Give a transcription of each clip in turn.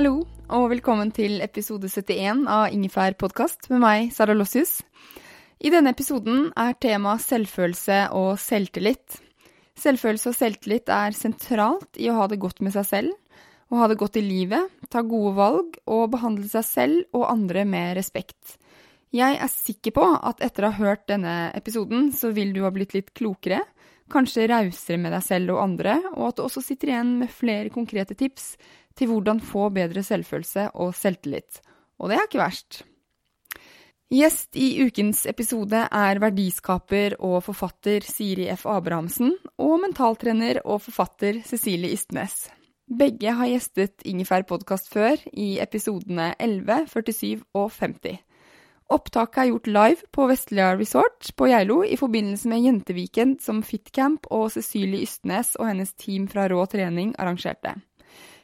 Hallo, og velkommen til episode 71 av Ingefær podkast med meg, Sara Lossius. I denne episoden er tema selvfølelse og selvtillit. Selvfølelse og selvtillit er sentralt i å ha det godt med seg selv, å ha det godt i livet, ta gode valg og behandle seg selv og andre med respekt. Jeg er sikker på at etter å ha hørt denne episoden, så vil du ha blitt litt klokere, kanskje rausere med deg selv og andre, og at du også sitter igjen med flere konkrete tips til hvordan få bedre selvfølelse og selvtillit. Og det er ikke verst. Gjest i ukens episode er verdiskaper og forfatter Siri F. Abrahamsen og mentaltrener og forfatter Cecilie Ystnes. Begge har gjestet Ingefær podkast før, i episodene 11, 47 og 50. Opptaket er gjort live på Vestlia Resort på Geilo i forbindelse med Jenteviken som Fitcamp og Cecilie Ystnes og hennes team fra Rå trening arrangerte.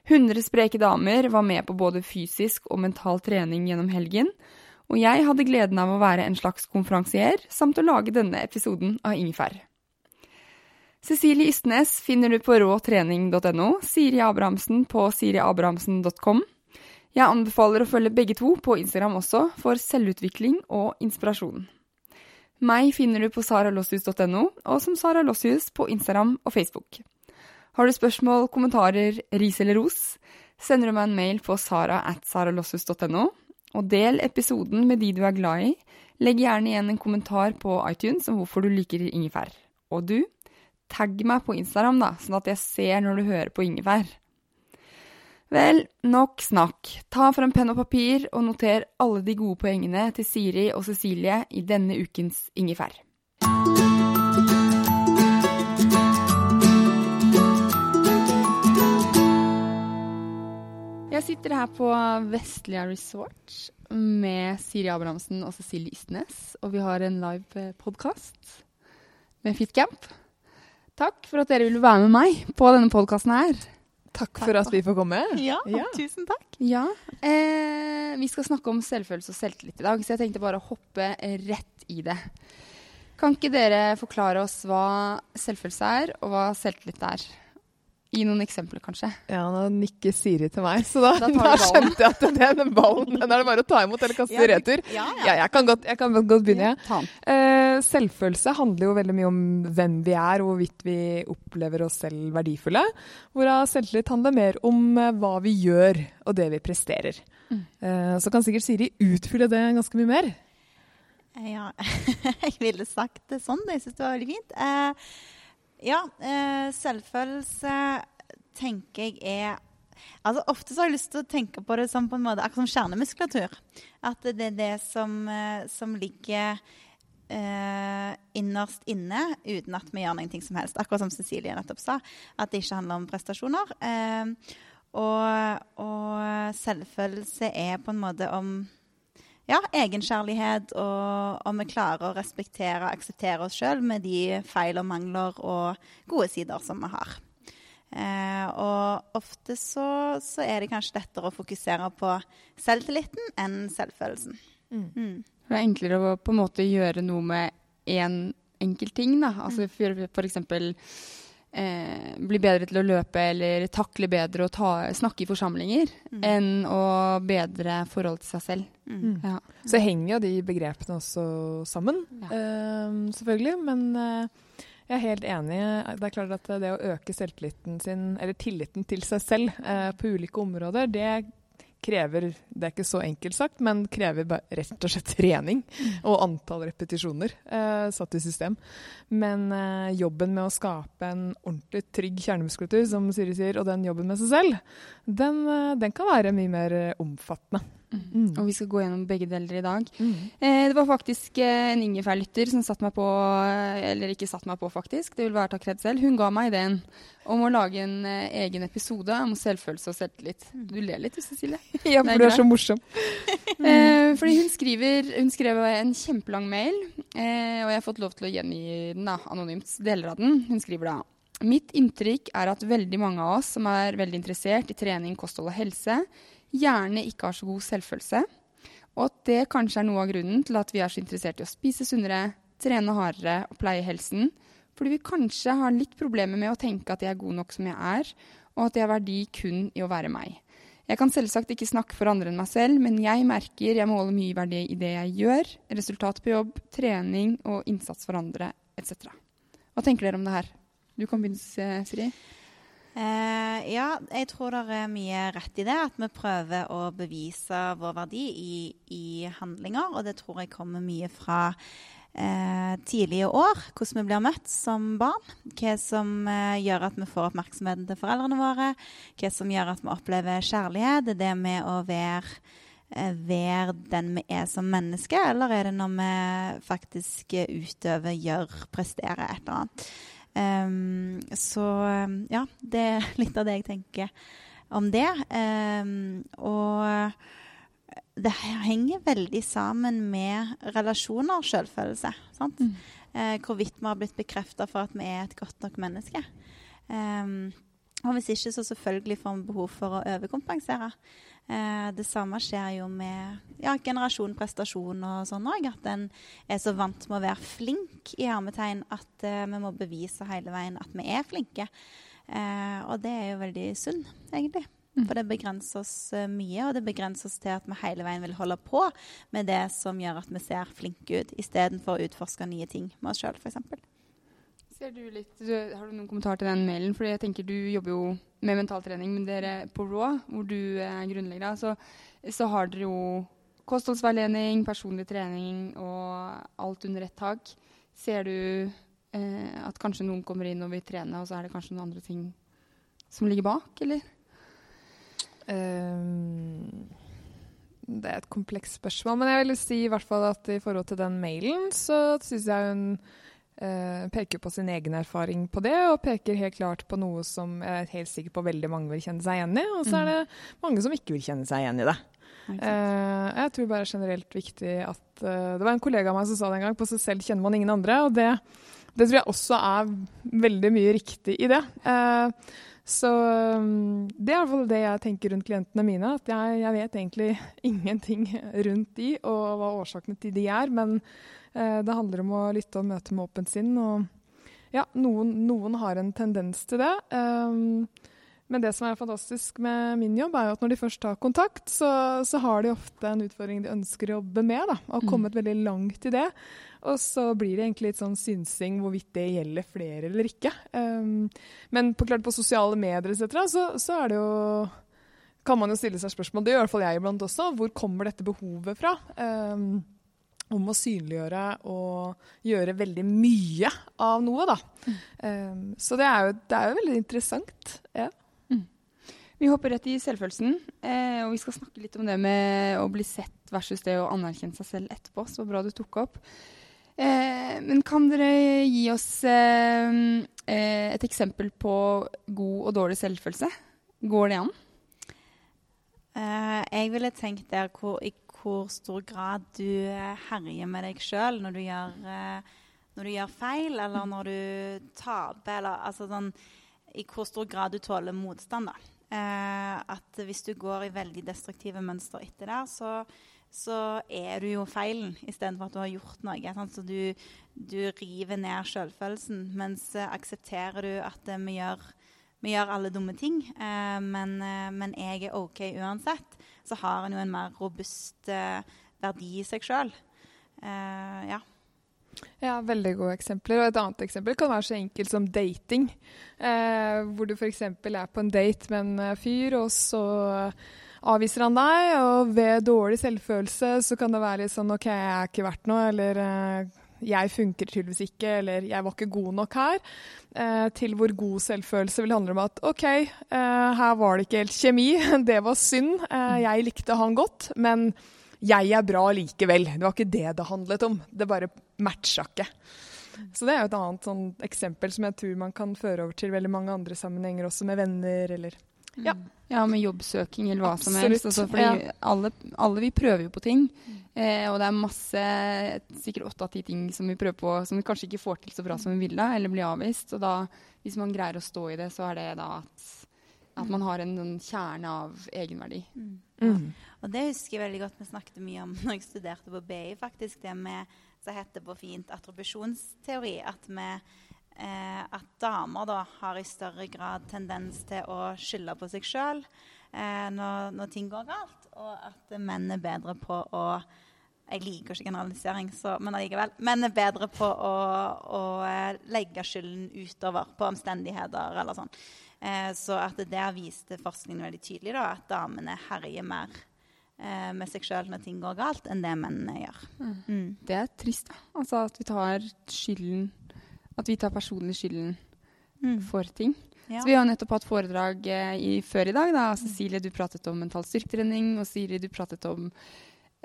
100 spreke damer var med på både fysisk og mental trening gjennom helgen, og jeg hadde gleden av å være en slags konferansier samt å lage denne episoden av Ingefær. Cecilie Ystnes finner du på råtrening.no, Siri Abrahamsen på siriabrahamsen.com. Jeg anbefaler å følge begge to på Instagram også, for selvutvikling og inspirasjon. Meg finner du på saralossius.no, og som Sara Lossius på Instagram og Facebook. Har du spørsmål, kommentarer, ris eller ros, sender du meg en mail på sara at saralossus.no, og del episoden med de du er glad i. Legg gjerne igjen en kommentar på iTunes om hvorfor du liker ingefær. Og du, tagg meg på Instagram, da, sånn at jeg ser når du hører på ingefær. Vel, nok snakk. Ta frem penn og papir og noter alle de gode poengene til Siri og Cecilie i denne ukens ingefær. Jeg sitter her på Vestlia Resort med Siri Abrahamsen og Cecilie Istnes, og vi har en live podkast med Fitcamp. Takk for at dere ville være med meg på denne podkasten her. Takk for at vi får komme. Ja, Ja. tusen takk. Ja, eh, Vi skal snakke om selvfølelse og selvtillit i dag, så jeg tenkte bare å hoppe rett i det. Kan ikke dere forklare oss hva selvfølelse er, og hva selvtillit er? Gi noen eksempler, kanskje. Ja, nå nikker Siri til meg, så da, Da da, skjønte jeg at det, den ballen den er det bare å ta imot eller kaste i retur. Ja, Ja, jeg kan godt, jeg kan godt begynne. jeg. Ta den. Eh, selvfølelse handler jo veldig mye om hvem vi er, og hvorvidt vi opplever oss selv verdifulle. Hvorav selvtillit handler mer om eh, hva vi gjør, og det vi presterer. Eh, så kan sikkert Siri utfylle det ganske mye mer. Ja, jeg ville sagt det sånn. Jeg syns det var veldig fint. Eh, ja, eh, selvfølelse tenker jeg er Altså Ofte så har jeg lyst til å tenke på det som på en måte akkurat som kjernemuskulatur. At det er det som, eh, som ligger eh, innerst inne uten at vi gjør noe som helst. Akkurat som Cecilie nettopp sa, at det ikke handler om prestasjoner. Eh, og, og selvfølelse er på en måte om ja, egenkjærlighet, og om vi klarer å respektere og akseptere oss sjøl med de feil og mangler og gode sider som vi har. Eh, og ofte så, så er det kanskje lettere å fokusere på selvtilliten enn selvfølelsen. Mm. Det er enklere å på en måte gjøre noe med én enkelt ting. Da. Altså for, for eksempel eh, bli bedre til å løpe eller takle bedre å ta, snakke i forsamlinger Mm. enn å bedre forhold til seg selv. Mm. Ja. Så henger jo de begrepene også sammen, Ja. eh, selvfølgelig. Men eh, jeg er helt enig. Det er klart at det å øke selvtilliten sin, eller tilliten til seg selv eh, på ulike områder, det krever Det er ikke så enkelt sagt, men krever bare rett og slett trening og antall repetisjoner eh, satt i system. Men eh, jobben med å skape en ordentlig trygg kjernemuskulatur, som Siri sier, og den jobben med seg selv, den, eh, den kan være mye mer eh, omfattende. Mm. Og vi skal gå gjennom begge deler i dag. Mm. Eh, det var faktisk eh, en ingefærlytter som satte meg på eh, Eller ikke satte meg på, faktisk. Det vil være takk redd selv. Hun ga meg ideen om å lage en eh, egen episode om selvfølelse og selvtillit. Du ler litt, Cecilie. Ja, for du er så morsom. Eh, fordi hun skriver Hun skrev en kjempelang mail, eh, og jeg har fått lov til å gjengi den da, anonymt. Deler av den. Hun skriver da Mitt inntrykk er at veldig mange av oss som er veldig interessert i trening, kosthold og helse, gjerne ikke har så god selvfølelse. Og at det kanskje er noe av grunnen til at vi er så interessert i å spise sunnere, trene hardere og pleie helsen. Fordi vi kanskje har litt problemer med å tenke at jeg er god nok som jeg er, og at jeg har verdi kun i å være meg. Jeg kan selvsagt ikke snakke for andre enn meg selv, men jeg merker jeg måler mye verdi i det jeg gjør, resultat på jobb, trening og innsats for andre etc. Hva tenker dere om det her? Du kan begynne, Siri. Eh, ja, jeg tror det er mye rett i det. At vi prøver å bevise vår verdi i, i handlinger. Og det tror jeg kommer mye fra eh, tidlige år. Hvordan vi blir møtt som barn. Hva som eh, gjør at vi får oppmerksomheten til foreldrene våre. Hva som gjør at vi opplever kjærlighet. Det med å være eh, være den vi er som menneske, eller er det når vi faktisk eh, utøver, gjør, presterer et eller annet? Um, så ja, det er litt av det jeg tenker om det. Um, og det henger veldig sammen med relasjoner og selvfølelse. Mm. Uh, hvorvidt vi har blitt bekrefta for at vi er et godt nok menneske. Um, og hvis ikke, så selvfølgelig får vi behov for å overkompensere. Eh, det samme skjer jo med ja, generasjon prestasjon og sånn òg. At en er så vant med å være flink i hermetegn at eh, vi må bevise hele veien at vi er flinke. Eh, og det er jo veldig synd, egentlig. Mm. For det begrenser oss eh, mye, og det begrenser oss til at vi hele veien vil holde på med det som gjør at vi ser flinke ut, istedenfor å utforske nye ting med oss sjøl, f.eks. Ser du litt, har du noen kommentar til den mailen? Fordi jeg tenker Du jobber jo med mentaltrening, men dere på RAW, hvor du er grunnlegger, så, så har dere jo kostholdsveiledning, personlig trening og alt under ett tak. Ser du eh, at kanskje noen kommer inn og vil trene, og så er det kanskje noen andre ting som ligger bak, eller? Um, det er et komplekst spørsmål, men jeg vil si i hvert fall at i forhold til den mailen, så syns jeg hun eh, peker på sin egen erfaring på det, og peker helt klart på noe som jeg er helt sikker på veldig mange vil kjenne seg igjen i, og så er det mange som ikke vil kjenne seg igjen i det. Uh, jeg tror bare generelt viktig at uh, Det var en kollega av meg som sa det en gang, på seg selv kjenner man ingen andre. Og det, det tror jeg også er veldig mye riktig i det. Eh, så um, det er i hvert fall det jeg tenker rundt klientene mine. At jeg, jeg vet egentlig ingenting rundt de og hva årsakene til de er. Men eh, det handler om å lytte og møte med åpent sinn. Og ja, noen, noen har en tendens til det. Um, men det som er fantastisk med min jobb, er jo at når de først tar kontakt, så, så har de ofte en utfordring de ønsker å jobbe med, da, og har kommet veldig langt i det. Og så blir det egentlig litt sånn synsing hvorvidt det gjelder flere eller ikke. Um, men på, klart på sosiale medier etc., så, så er det jo kan man jo stille seg spørsmål, det gjør i hvert fall jeg iblant også, hvor kommer dette behovet fra? Um, om å synliggjøre og gjøre veldig mye av noe, da. Um, så det er, jo, det er jo veldig interessant. Ja. Vi hopper rett i selvfølelsen, eh, og vi skal snakke litt om det med å bli sett versus det å anerkjenne seg selv etterpå. Så bra du tok opp. Eh, men kan dere gi oss eh, eh, et eksempel på god og dårlig selvfølelse? Går det an? Eh, jeg ville tenkt der hvor, i hvor stor grad du eh, herjer med deg sjøl når, når du gjør feil, eller når du taper, eller altså sånn I hvor stor grad du tåler motstand, da. Eh, at hvis du går i veldig destruktive mønster etter der, så så er du jo feilen istedenfor at du har gjort noe. Sant? Så du, du river ned selvfølelsen, mens eh, aksepterer du at eh, vi gjør vi gjør alle dumme ting, eh, men, eh, men, jeg er OK uansett, så har en jo en mer robust eh, verdi i seg sjøl. Ja. Ja, veldig gode eksempler. Og et annet eksempel kan være så enkelt som dating. Eh, hvor du f.eks. er på en date med en eh, fyr, og så avviser han deg. Og ved dårlig selvfølelse så kan det være litt sånn OK, jeg er ikke verdt noe, eller eh, jeg funker tydeligvis ikke, eller jeg var ikke god nok her. Eh, til hvor god selvfølelse vil handle om at OK, eh, her var det ikke helt kjemi. Det var synd. Eh, jeg likte han godt, men jeg er bra likevel. Det var ikke det det handlet om. Det bare matcha ikke. Så det er jo et annet sånn eksempel som jeg tror man kan føre over til veldig mange andre sammenhenger, også med venner eller ja. ja med jobbsøking eller hva Absolutt. som helst. Altså, fordi ja. alle, alle, vi prøver jo på ting. Eh, og det er masse, sikkert åtte av ti ting som vi prøver på som vi kanskje ikke får til så bra som vi ville, eller blir avvist. Og da, hvis man greier å stå i det, så er det da at, at man har en, en kjerne av egenverdi. Mm. Mm. Og det husker jeg veldig godt vi snakket mye om når jeg studerte på BI, faktisk. Det med som heter på fint attribusjonsteori. At, vi, eh, at damer da har i større grad tendens til å skylde på seg sjøl eh, når, når, ting går galt. Og at menn er bedre på å jeg liker ikke generalisering, så, men allikevel. Menn er bedre på å, å, eh, legge skylden utover på omstendigheter eller sånn. Eh, så at det der viste forskningen veldig tydelig da, at damene herjer mer eh, med seg sjøl når ting går galt, enn det mennene gjør. Mm. Mm. Det er trist, da. Altså at vi tar skylden At vi tar personlig skylden mm. for ting. Ja. Så Vi har nettopp hatt foredrag eh, i, før i dag. da. Cecilie, du pratet om mental styrketrening, og Siri, du pratet om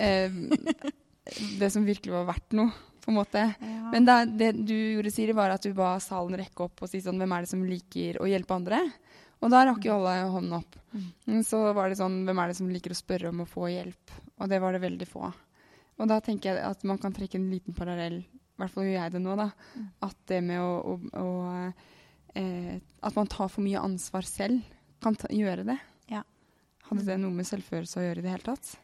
det som virkelig var verdt noe på en måte. Ja. Men da, det du gjorde, Siri, var at du ba salen rekke opp og si sånn Hvem er det som liker å hjelpe andre? Og da rakk jo alle hånden opp. Mm. Så var det sånn Hvem er det som liker å spørre om å få hjelp? Og det var det veldig få. Og da tenker jeg at man kan trekke en liten parallell, i hvert fall gjør jeg det nå, da. Mm. At det med å, å, å eh, At man tar for mye ansvar selv, kan ta, gjøre det. Ja. Hadde det noe med selvfølelse å gjøre i det hele tatt?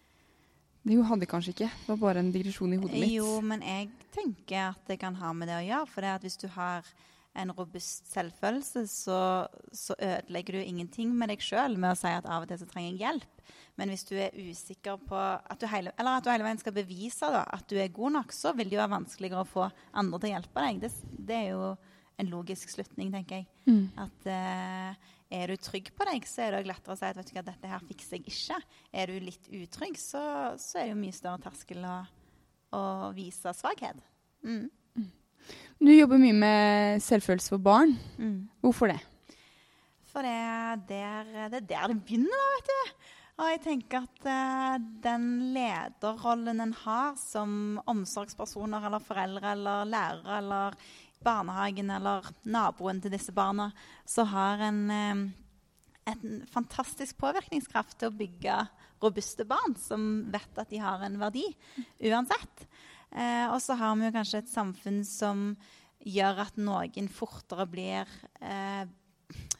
Jo, hadde kanskje ikke. Det var bare en digresjon i hodet mitt. Jo, men jeg tenker at det kan ha med det å gjøre. For det at hvis du har en robust selvfølelse, så, så ødelegger du ingenting med deg sjøl med å si at av og til så trenger jeg hjelp. Men hvis du er usikker på at du hele, eller at du hele veien skal bevise da, at du er god nok, så vil det jo være vanskeligere å få andre til å hjelpe deg. Det, det er jo en logisk slutning, tenker jeg. Mm. At uh, er du trygg på deg, så er det lettere å si at vet du hva, dette her fikser jeg ikke. Er du litt utrygg, så, så er det jo mye større terskel å, å vise svakhet. Mm. Mm. Du jobber mye med selvfølelse for barn. Mm. Hvorfor det? For det er, der, det er der det begynner, da, vet du. Og jeg tenker at uh, den lederrollen en har som omsorgspersoner eller foreldre eller lærere eller barnehagen eller naboen til disse barna, så har en eh, en fantastisk påvirkningskraft til å bygge robuste barn som vet at de har en verdi uansett. Eh, og så har vi jo kanskje et samfunn som gjør at noen fortere blir eh,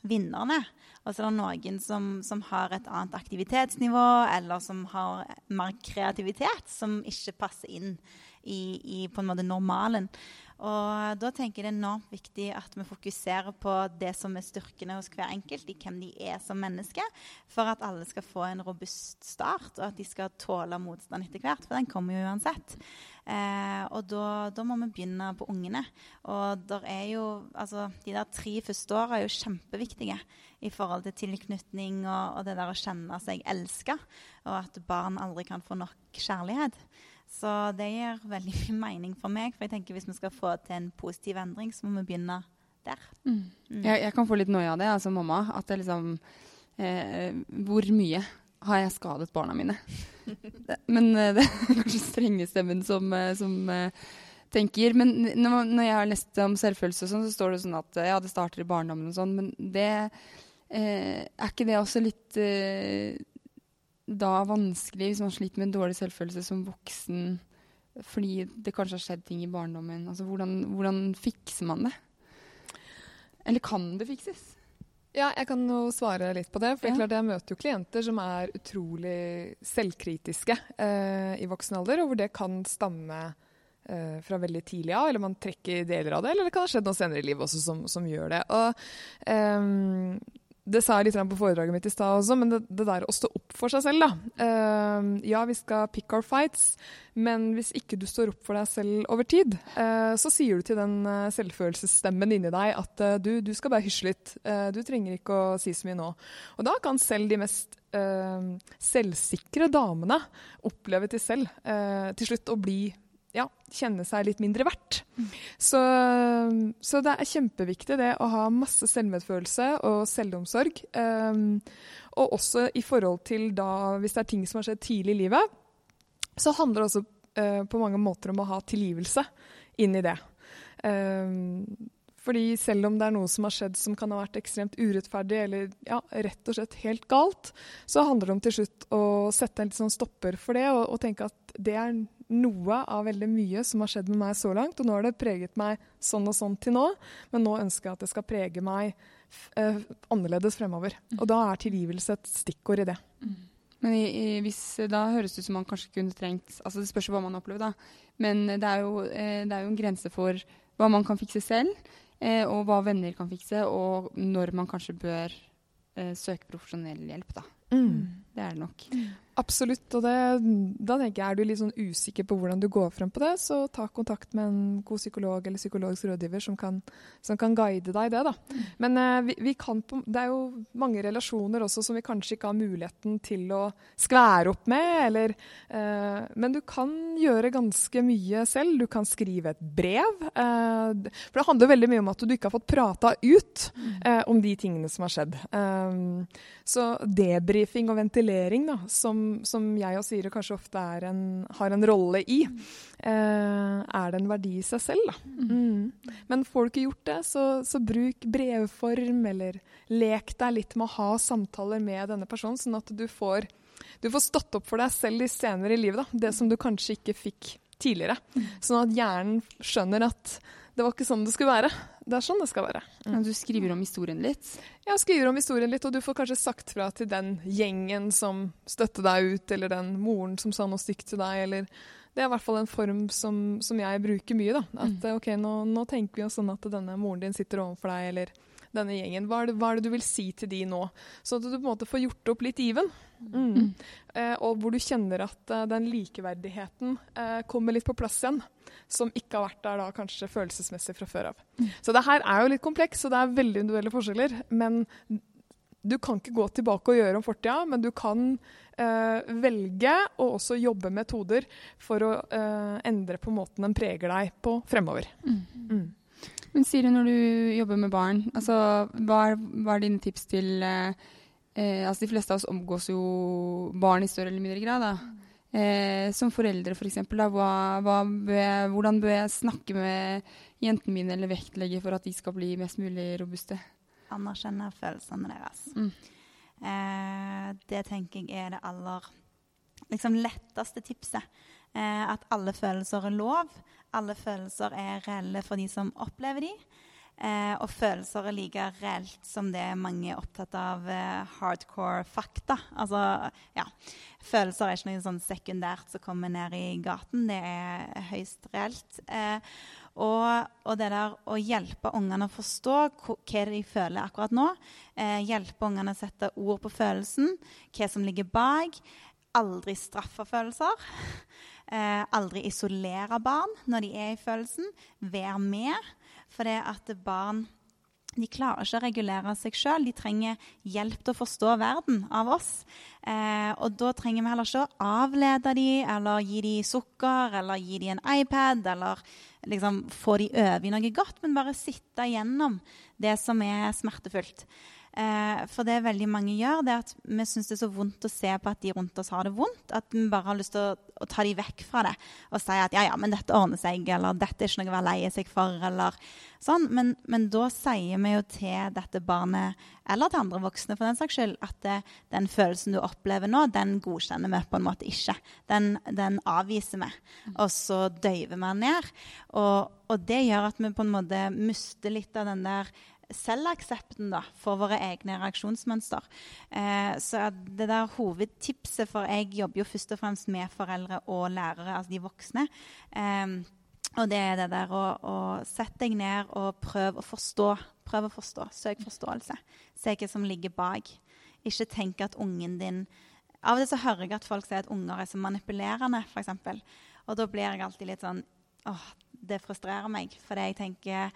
vinnerne. Og så er det noen som, som, har et annet aktivitetsnivå, eller som har mer kreativitet, som ikke passer inn i, i på en måte normalen. Og da tenker jeg det er enormt viktig at vi fokuserer på det som er styrkene hos hver enkelt, i hvem de er som menneske, for at alle skal få en robust start, og at de skal tåle motstand etter hvert. For den kommer jo uansett. Eh, og da, da, må vi begynne på ungene. Og der er jo, altså, de der tre første åra er jo kjempeviktige i forhold til tilknytning og, og det der å kjenne seg elska, og at barn aldri kan få nok kjærlighet. Så det gir veldig mye mening for meg. For jeg tenker hvis vi skal få til en positiv endring, så må vi begynne der. Mm. Mm. Jeg, jeg, kan få litt noia av det, altså mamma. At det liksom eh, Hvor mye har jeg skadet barna mine? Men eh, det er kanskje strenge stemmen som, eh, som eh, tenker. Men når, når, jeg har lest om selvfølelse, og sånn, så står det sånn at ja, det starter i barndommen og sånn. Men det eh, er ikke det også litt eh, da vanskelig hvis man sliter med dårlig selvfølelse som voksen fordi det kanskje har skjedd ting i barndommen? Altså, hvordan, hvordan fikser man det? Eller kan det fikses? Ja, jeg kan jo svare litt på det. For Ja. klart jeg møter jo klienter som er utrolig selvkritiske eh, i voksen alder, og hvor det kan stamme eh, fra veldig tidlig av, eller man trekker deler av det, eller det kan ha skjedd noe senere i livet også som, som gjør det. Og ehm, det sa jeg litt på foredraget mitt i stad også, men det, det der å stå opp for seg selv, da. Uh, ja, vi skal pick our fights, men hvis ikke du står opp for deg selv over tid, uh, så sier du til den eh, selvfølelsesstemmen inni deg at uh, du, du skal bare hysje litt. Du trenger ikke å si så mye nå. Og da kan selv de mest eh, selvsikre damene oppleve til selv til slutt å bli ja, kjenne seg litt mindre verdt. Så, så det er kjempeviktig det å ha masse selvmedfølelse og selvomsorg. Um, og også i forhold til da, hvis det er ting som har skjedd tidlig i livet, så handler det også uh, på mange måter om å ha tilgivelse inn i det. Um, fordi selv om det er noe som har skjedd som kan ha vært ekstremt urettferdig, eller ja, rett og slett helt galt, så handler det om til slutt å sette en sånn stopper for det, og, og tenke at det er noe av veldig mye som har skjedd med meg så langt. Og nå har det preget meg sånn og sånn til nå, men nå ønsker jeg at det skal prege meg eh, annerledes fremover. Og da er tilgivelse et stikkord i det. Men i, i, hvis, da høres det ut som man kanskje kunne trengt altså Det spørs hva man opplever, da. Men det er, jo, eh, det er jo en grense for hva man kan fikse selv, eh, og hva venner kan fikse, og når man kanskje bør eh, søke profesjonell hjelp, da. Det er det nok. Absolutt. Og det, da tenker jeg, er du litt sånn usikker på hvordan du går frem på det, så ta kontakt med en god psykolog eller psykologisk rådgiver som kan, som kan guide deg i det. da. Men eh, vi, vi kan det er jo mange relasjoner også som vi kanskje ikke har muligheten til å skvære opp med, eller eh, Men du kan gjøre ganske mye selv. Du kan skrive et brev. Eh, for det handler veldig mye om at du ikke har fått prata ut eh, om de tingene som har skjedd. Um, så debrifing og ventilering, da, som, som jeg og Siri kanskje ofte en, har en rolle i, eh, er det en verdi i seg selv. Da. Mm. Men får du ikke gjort det, så, så, bruk brevform, eller lek deg litt med å ha samtaler med denne personen, sånn at du får, du får stått opp for deg selv litt senere i livet. Da. Det som du kanskje ikke fikk tidligere. Sånn at hjernen skjønner at det var ikke sånn det skulle være. Det er sånn det skal være. Mm. Du skriver om historien litt? Ja, skriver om historien litt, og du får kanskje sagt fra til den gjengen som støtte deg ut, eller den moren som sa noe stygt til deg, eller Det er i hvert fall en form som, som jeg bruker mye, da. At mm. OK, nå, nå, tenker vi oss sånn at denne moren din sitter overfor deg, eller denne gjengen. Hva er, det, hva er, det, du vil si til de nå? Sånn at du på en måte får gjort opp litt given. Mm. Mm. Eh, og hvor du kjenner at uh, den likeverdigheten uh, kommer litt på plass igjen. Som ikke har vært der da kanskje følelsesmessig fra før av. Mm. Så det her er jo litt kompleks, og det er veldig individuelle forskjeller. Men du kan ikke gå tilbake og gjøre om fortida, men du kan uh, velge å også jobbe metoder for å endre på måten den preger deg på fremover. Mm. mm. Men Siri, når du jobber med barn, altså, hva, er, hva er dine tips til eh, eh, altså De fleste av oss omgås jo barn i større eller mindre grad. da. Eh, som foreldre, f.eks. For hva, hva bør hvordan bør jeg snakke med jentene mine eller vektlegge for at de skal bli mest mulig robuste? Anerkjenne følelsene deres. Mm. Eh, det tenker jeg er det aller liksom, letteste tipset. Eh, at alle følelser er lov. Alle følelser er reelle for de som opplever de. Eh, og følelser er like reelt som det mange er opptatt av eh, hardcore fakta. Altså, ja. Følelser er ikke noe sånn sekundært som kommer ned i gaten. Det er høyst reelt. Eh, og, og, det der å hjelpe ungene å forstå hva de føler akkurat nå. Eh, hjelpe ungene å sette ord på følelsen, hva som ligger bak. Aldri straffe følelser. Eh, aldri isolere barn når de er i følelsen. Vær med. For det at barn de klarer ikke å regulere seg sjøl. De trenger hjelp til å forstå verden av oss. Eh, og da trenger vi heller ikke å avlede dem eller gi dem sukker eller gi dem en iPad eller liksom få dem over i noe godt, men bare sitte gjennom det som er smertefullt. Eh, for det veldig mange gjør, det er at vi syns det er så vondt å se på at de rundt oss har det vondt, at vi bare har lyst til å, å ta dem vekk fra det og si at ja, ja, men dette ordner seg, eller dette er ikke noe å være lei seg for, eller sånn. Men, men, da sier vi jo til dette barnet, eller til andre voksne for den saks skyld, at det, den følelsen du opplever nå, den godkjenner vi på en måte ikke. Den, den avviser vi, og så døyver vi den ned. Og, og det gjør at vi på en måte mister litt av den der selvaksepten da, for våre egne reaksjonsmønster. Eh, så det der hovedtipset, for jeg jobber jo først og fremst med foreldre og lærere, altså de voksne. Eh, og det er det der å, å sette deg ned og prøve å forstå. Prøv å forstå. Søk forståelse. Se hva som ligger bak. Ikke tenk at ungen din Av og til så hører jeg at folk sier at unger er så manipulerende, f.eks. Og da blir jeg alltid litt sånn åh, det frustrerer meg. Fordi jeg tenker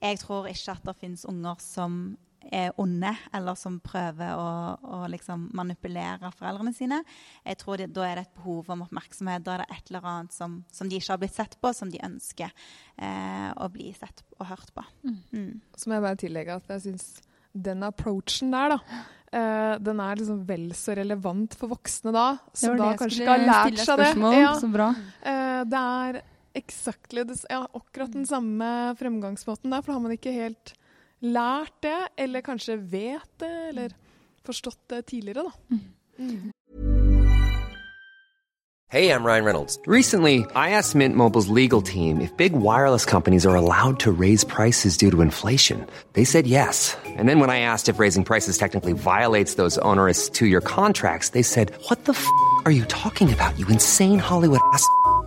Jeg tror ikke at det finnes unger som er onde, eller som prøver å, å liksom manipulere foreldrene sine. Jeg tror det, Da er det et behov om oppmerksomhet. Da er det et eller annet som, som de ikke har blitt sett på, som de ønsker eh, å bli sett og hørt på. Mm. Mm. Så må jeg bare tillegge at jeg syns den approachen der, da, eh, den er liksom vel så relevant for voksne da, som da kanskje ikke har lært seg det. Ja. Så bra. Eh, det er exactly det, ja, akkurat den samme fremgangsmåten der, for da har man ikke helt lært det, eller kanskje vet det, eller forstått det tidligere, da. Mm. Hey, I'm Ryan Reynolds. Recently, I asked Mint Mobile's legal team if big wireless companies are allowed to raise prices due to inflation. They said yes. And then when I asked if raising prices technically violates those onerous two-year contracts, they said, "What the f*** are you talking about? You insane Hollywood ass."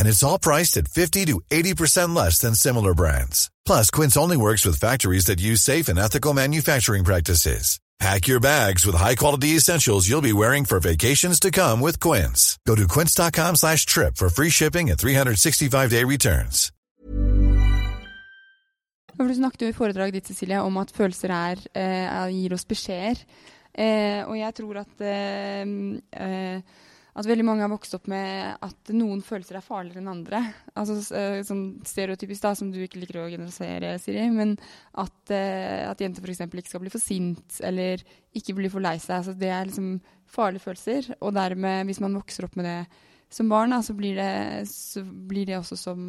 and it's all priced at 50 to 80% less than similar brands. Plus, Quince only works with factories that use safe and ethical manufacturing practices. Pack your bags with high-quality essentials you'll be wearing for vacations to come with Quince. Go to quince.com slash trip for free shipping and 365-day returns. Du snakket jo i foredraget ditt, Cecilie, om at følelser er, eh, gir oss beskjeder. Eh, og jeg tror at eh, eh at veldig mange har vokst opp med at noen følelser er farligere enn andre. Altså uh, sånn stereotypisk, da, som du ikke liker å generalisere, Siri, men at, uh, at jenter f.eks. ikke skal bli for sint eller ikke bli for lei seg. Altså, det er liksom farlige følelser. Og dermed, hvis man vokser opp med det som barn, da, så, blir det, så blir det også som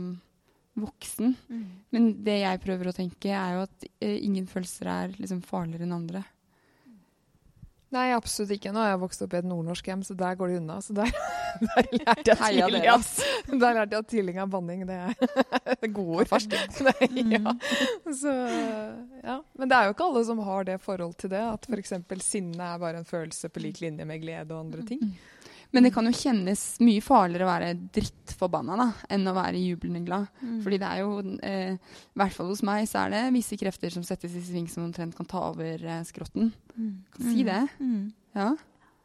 voksen. Mm. Men det jeg prøver å tenke, er jo at uh, ingen følelser er liksom farligere enn andre. Nei, absolutt ikke. Nå har jeg vokst opp i et nordnorsk hjem, så der går det unna. Så der, der lærte jeg tidlig at, der lærte jeg tidlig av banning det er gode ord. Ja. Så, ja. Men det er jo ikke alle som har det forhold til det. At f.eks. sinne er bare en følelse på lik linje med glede og andre ting. Men det kan jo kjennes mye farligere å være drittforbanna da, enn å være jublende glad. Mm. Fordi det er jo, eh, i hvert fall hos meg, så er det visse krefter som settes i sving som omtrent kan ta over eh, skrotten. Mm. Kan si det. Mm. mm. Ja.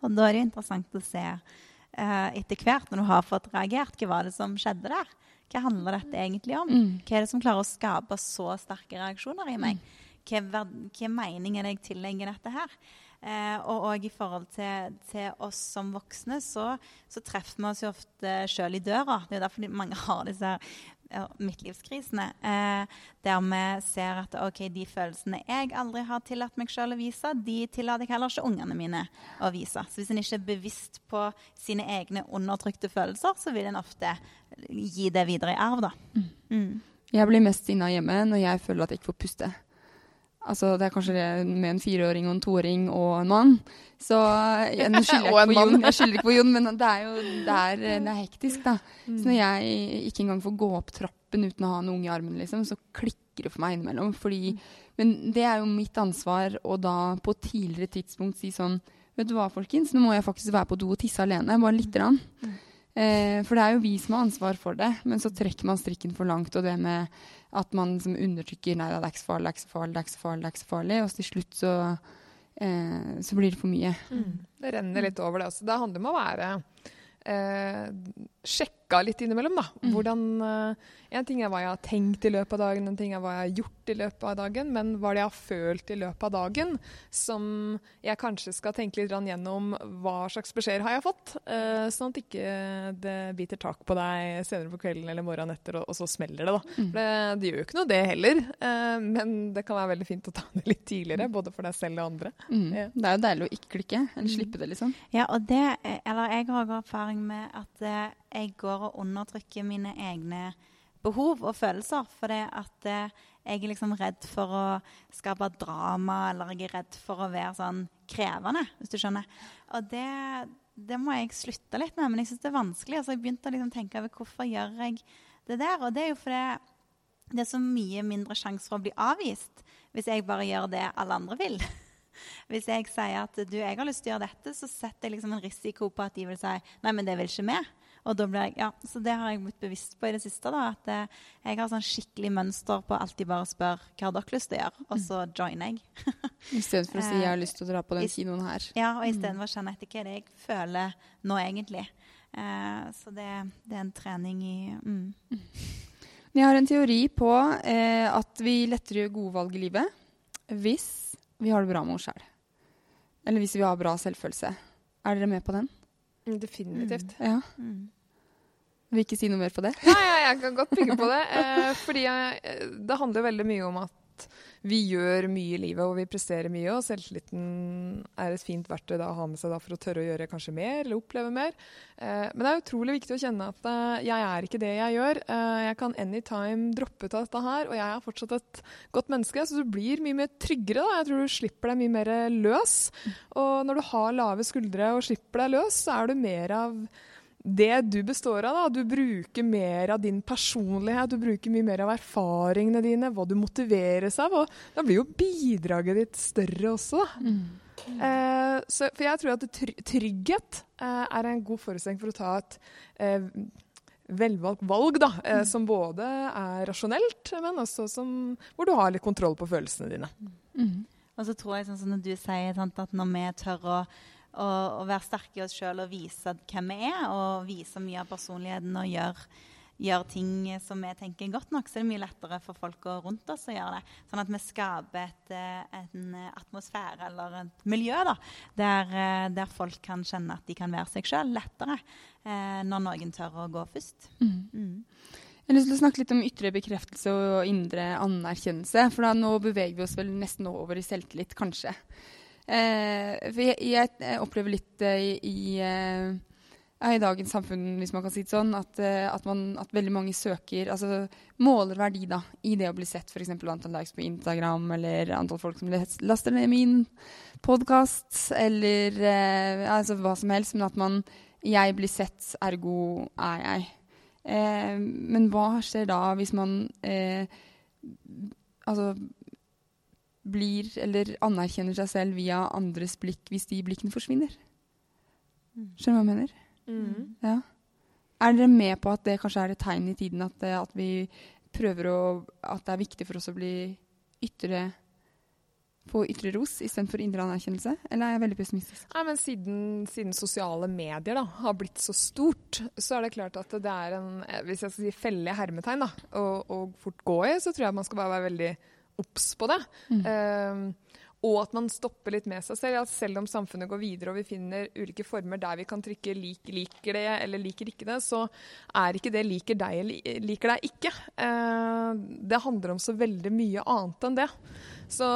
Og da er det interessant å se eh, etter hvert, når du har fått reagert, hva var det som skjedde der? Hva handler dette egentlig om? Mm. Hva er det som klarer å skape så sterke reaksjoner i meg? Hva, hva mening er det jeg tillegger dette her? Eh, og, og, i forhold til, til, oss som voksne, så, så treffer vi oss jo ofte sjøl i døra. Det er jo derfor mange har disse ja, midtlivskrisene. Eh, der vi ser at ok, de følelsene jeg aldri har tillatt meg sjøl å vise, de tillater jeg heller ikke ungene mine å vise. Så hvis en ikke er bevisst på sine egne undertrykte følelser, så vil en ofte gi det videre i arv, da. Mm. Mm. Jeg blir mest sinna hjemme når jeg føler at jeg ikke får puste. Altså, det er kanskje det med en fireåring og en toåring og en mann. Så jeg, nå skylder jeg, ikke Jon, jeg skylder ikke på Jon, men det er jo det er, det er hektisk, da. Mm. Så når jeg ikke engang får gå opp trappen uten å ha en unge i armen, liksom, så klikker det for meg innimellom. Fordi, men det er jo mitt ansvar å da på et tidligere tidspunkt si sånn Vet du hva, folkens, nå må jeg faktisk være på do og tisse alene. Bare lite grann. Mm. Eh, for det er jo vi som har ansvar for det, men så trekker man strikken for langt. Og det med at man liksom undertrykker Nei, det er ikke så farlig, det er ikke så farlig, det er ikke så farlig. det er ikke så farlig, Og til slutt så, eh, så blir det for mye. Mm. Det renner litt over det. også. Det handler om å være eh, sjekka litt innimellom, da. Hvordan eh, En ting er hva jeg har tenkt i løpet av dagen, en ting er hva jeg har gjort i løpet av dagen, men hva det jeg har følt i løpet av dagen, som jeg kanskje skal tenke litt gjennom hva slags beskjeder har jeg fått, uh, sånn at ikke det biter tak på deg senere på kvelden eller morgenen etter, og, så smeller det, da. Mm. For det, det, gjør jo ikke noe, det heller, uh, men det kan være veldig fint å ta det litt tidligere, både for deg selv og andre. Mm. Ja. Det er jo deilig å ikke klikke, eller slippe det, liksom. Ja, og det, eller jeg har også erfaring med at jeg går og undertrykker mine egne behov og følelser. For det at eh, jeg er liksom redd for å skape drama, eller jeg er redd for å være sånn krevende, hvis du skjønner. Og det, det må jeg slutte litt med, men jeg syns det er vanskelig. Altså, jeg begynte å liksom tenke over hvorfor gjør jeg det der. Og det er jo fordi det er så mye mindre sjanse for å bli avvist hvis jeg bare gjør det alle andre vil. Hvis jeg sier at du, jeg har lyst til å gjøre dette, så setter jeg liksom en risiko på at de vil si nei, men det vil ikke vi. Og da ble jeg, ja, Så det har jeg blitt bevisst på i det siste. da, At eh, jeg har sånn skikkelig mønster på alltid bare spørre hva har dere lyst til å gjøre, og så joiner jeg. I stedet for å si jeg har lyst til å dra på den kinoen her. Ja, og istedenfor mm. å kjenne etter hva det jeg føler nå egentlig. Eh, så det, det, er en trening i mm. Jeg har en teori på eh, at vi lettere gjør gode valg i livet hvis vi har det bra med oss sjøl. Eller hvis vi har bra selvfølelse. Er dere med på den? Definitivt. Mm. Ja. Mm. Vil ikke si noe mer på det? Nei, ja, jeg kan godt bygge på det. Eh, fordi jeg, eh, det handler veldig mye om at vi gjør mye i livet, og vi presterer mye. Og selvtilliten er et fint verktøy da, å ha med seg da, for å tørre å gjøre kanskje mer, eller oppleve mer. Eh, men det er utrolig viktig å kjenne at eh, jeg er ikke det jeg gjør. Eh, jeg kan anytime droppe ut av dette her, og jeg er fortsatt et godt menneske. Så du blir mye mer tryggere. da. Jeg tror du slipper deg mye mer løs. Og når du har lave skuldre og slipper deg løs, så er du mer av det du består av. da, Du bruker mer av din personlighet, du bruker mye mer av erfaringene dine, hva du motiveres av. og Da blir jo bidraget ditt større også. da. Mm. Eh, så, for jeg tror at trygghet eh, er en god forutsetning for å ta et eh, velvalgt valg, da, eh, mm. som både er rasjonelt, men også som, hvor du har litt kontroll på følelsene dine. Mm. Og så tror jeg, sånn som du sier, sant, at når vi tør å og være sterke i oss sjøl og vise hvem vi er, og vise mye av personligheten og gjøre gjør ting som vi tenker godt nok, så er det mye lettere for folk rundt oss å gjøre det. Sånn at vi skaper et, eh, en atmosfære eller et miljø da, der, eh, der, folk kan kjenne at de kan være seg sjøl lettere eh, når noen tør å gå først. Mm. Mm. Jeg har lyst til å snakke litt om ytre bekreftelse og indre anerkjennelse. For da nå beveger vi oss vel nesten over i selvtillit, kanskje. Eh, for jeg, jeg, opplever litt eh, i, i, eh, dagens samfunn, hvis man kan si det sånn, at, eh, at, man, at veldig mange søker Altså måler verdi da, i det å bli sett, f.eks. antall likes på Instagram, eller antall folk som laster ned min podkast, eller eh, altså hva som helst. Men at man Jeg blir sett, ergo er jeg. Eh, men hva skjer da hvis man Altså blir eller anerkjenner seg selv via andres blikk hvis de blikkene forsvinner. Mm. Skjønner du hva jeg mener? Mm. Ja. Er dere med på at det kanskje er et tegn i tiden at, at, vi prøver å At det er viktig for oss å bli ytre på ytre ros istedenfor indre anerkjennelse? Eller er jeg veldig pessimistisk? Nei, men siden, siden sosiale medier da, har blitt så stort, så er det klart at det er en hvis jeg skal si felle hermetegn da, å fort gå i, så tror jeg man skal bare være veldig obs på det. Mm. Uh, og at man stopper litt med seg selv. At selv om samfunnet går videre og vi finner ulike former der vi kan trykke 'lik liker det' eller 'liker ikke det', så er ikke det 'liker deg' eller 'liker deg ikke'. Uh, det handler om så veldig mye annet enn det. Så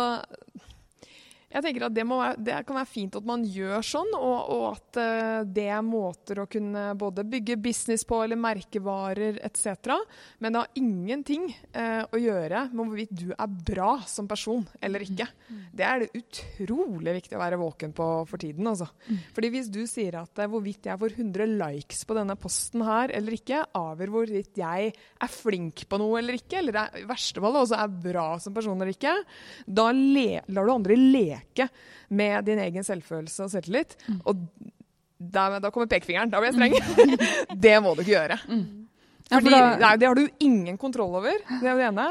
jeg tenker at det, være, det, kan være fint at man gjør sånn, og, og at uh, det er måter å kunne både bygge business på eller merkevarer etc. Men det har ingenting eh, å gjøre med hvorvidt du er bra som person eller ikke. Mm. Det er det utrolig viktig å være våken på for tiden. Altså. Mm. Fordi hvis du sier at uh, hvorvidt jeg får 100 likes på denne posten her eller ikke, avgjør hvorvidt jeg er flink på noe eller ikke, eller er, i verste fall også er bra som person eller ikke, da lar du andre leke leke med din egen selvfølelse og selvtillit. Mm. Og da, da, kommer pekefingeren. Da blir jeg streng. det må du ikke gjøre. Mm. Fordi, nei, Det har du ingen kontroll over. det er det ene.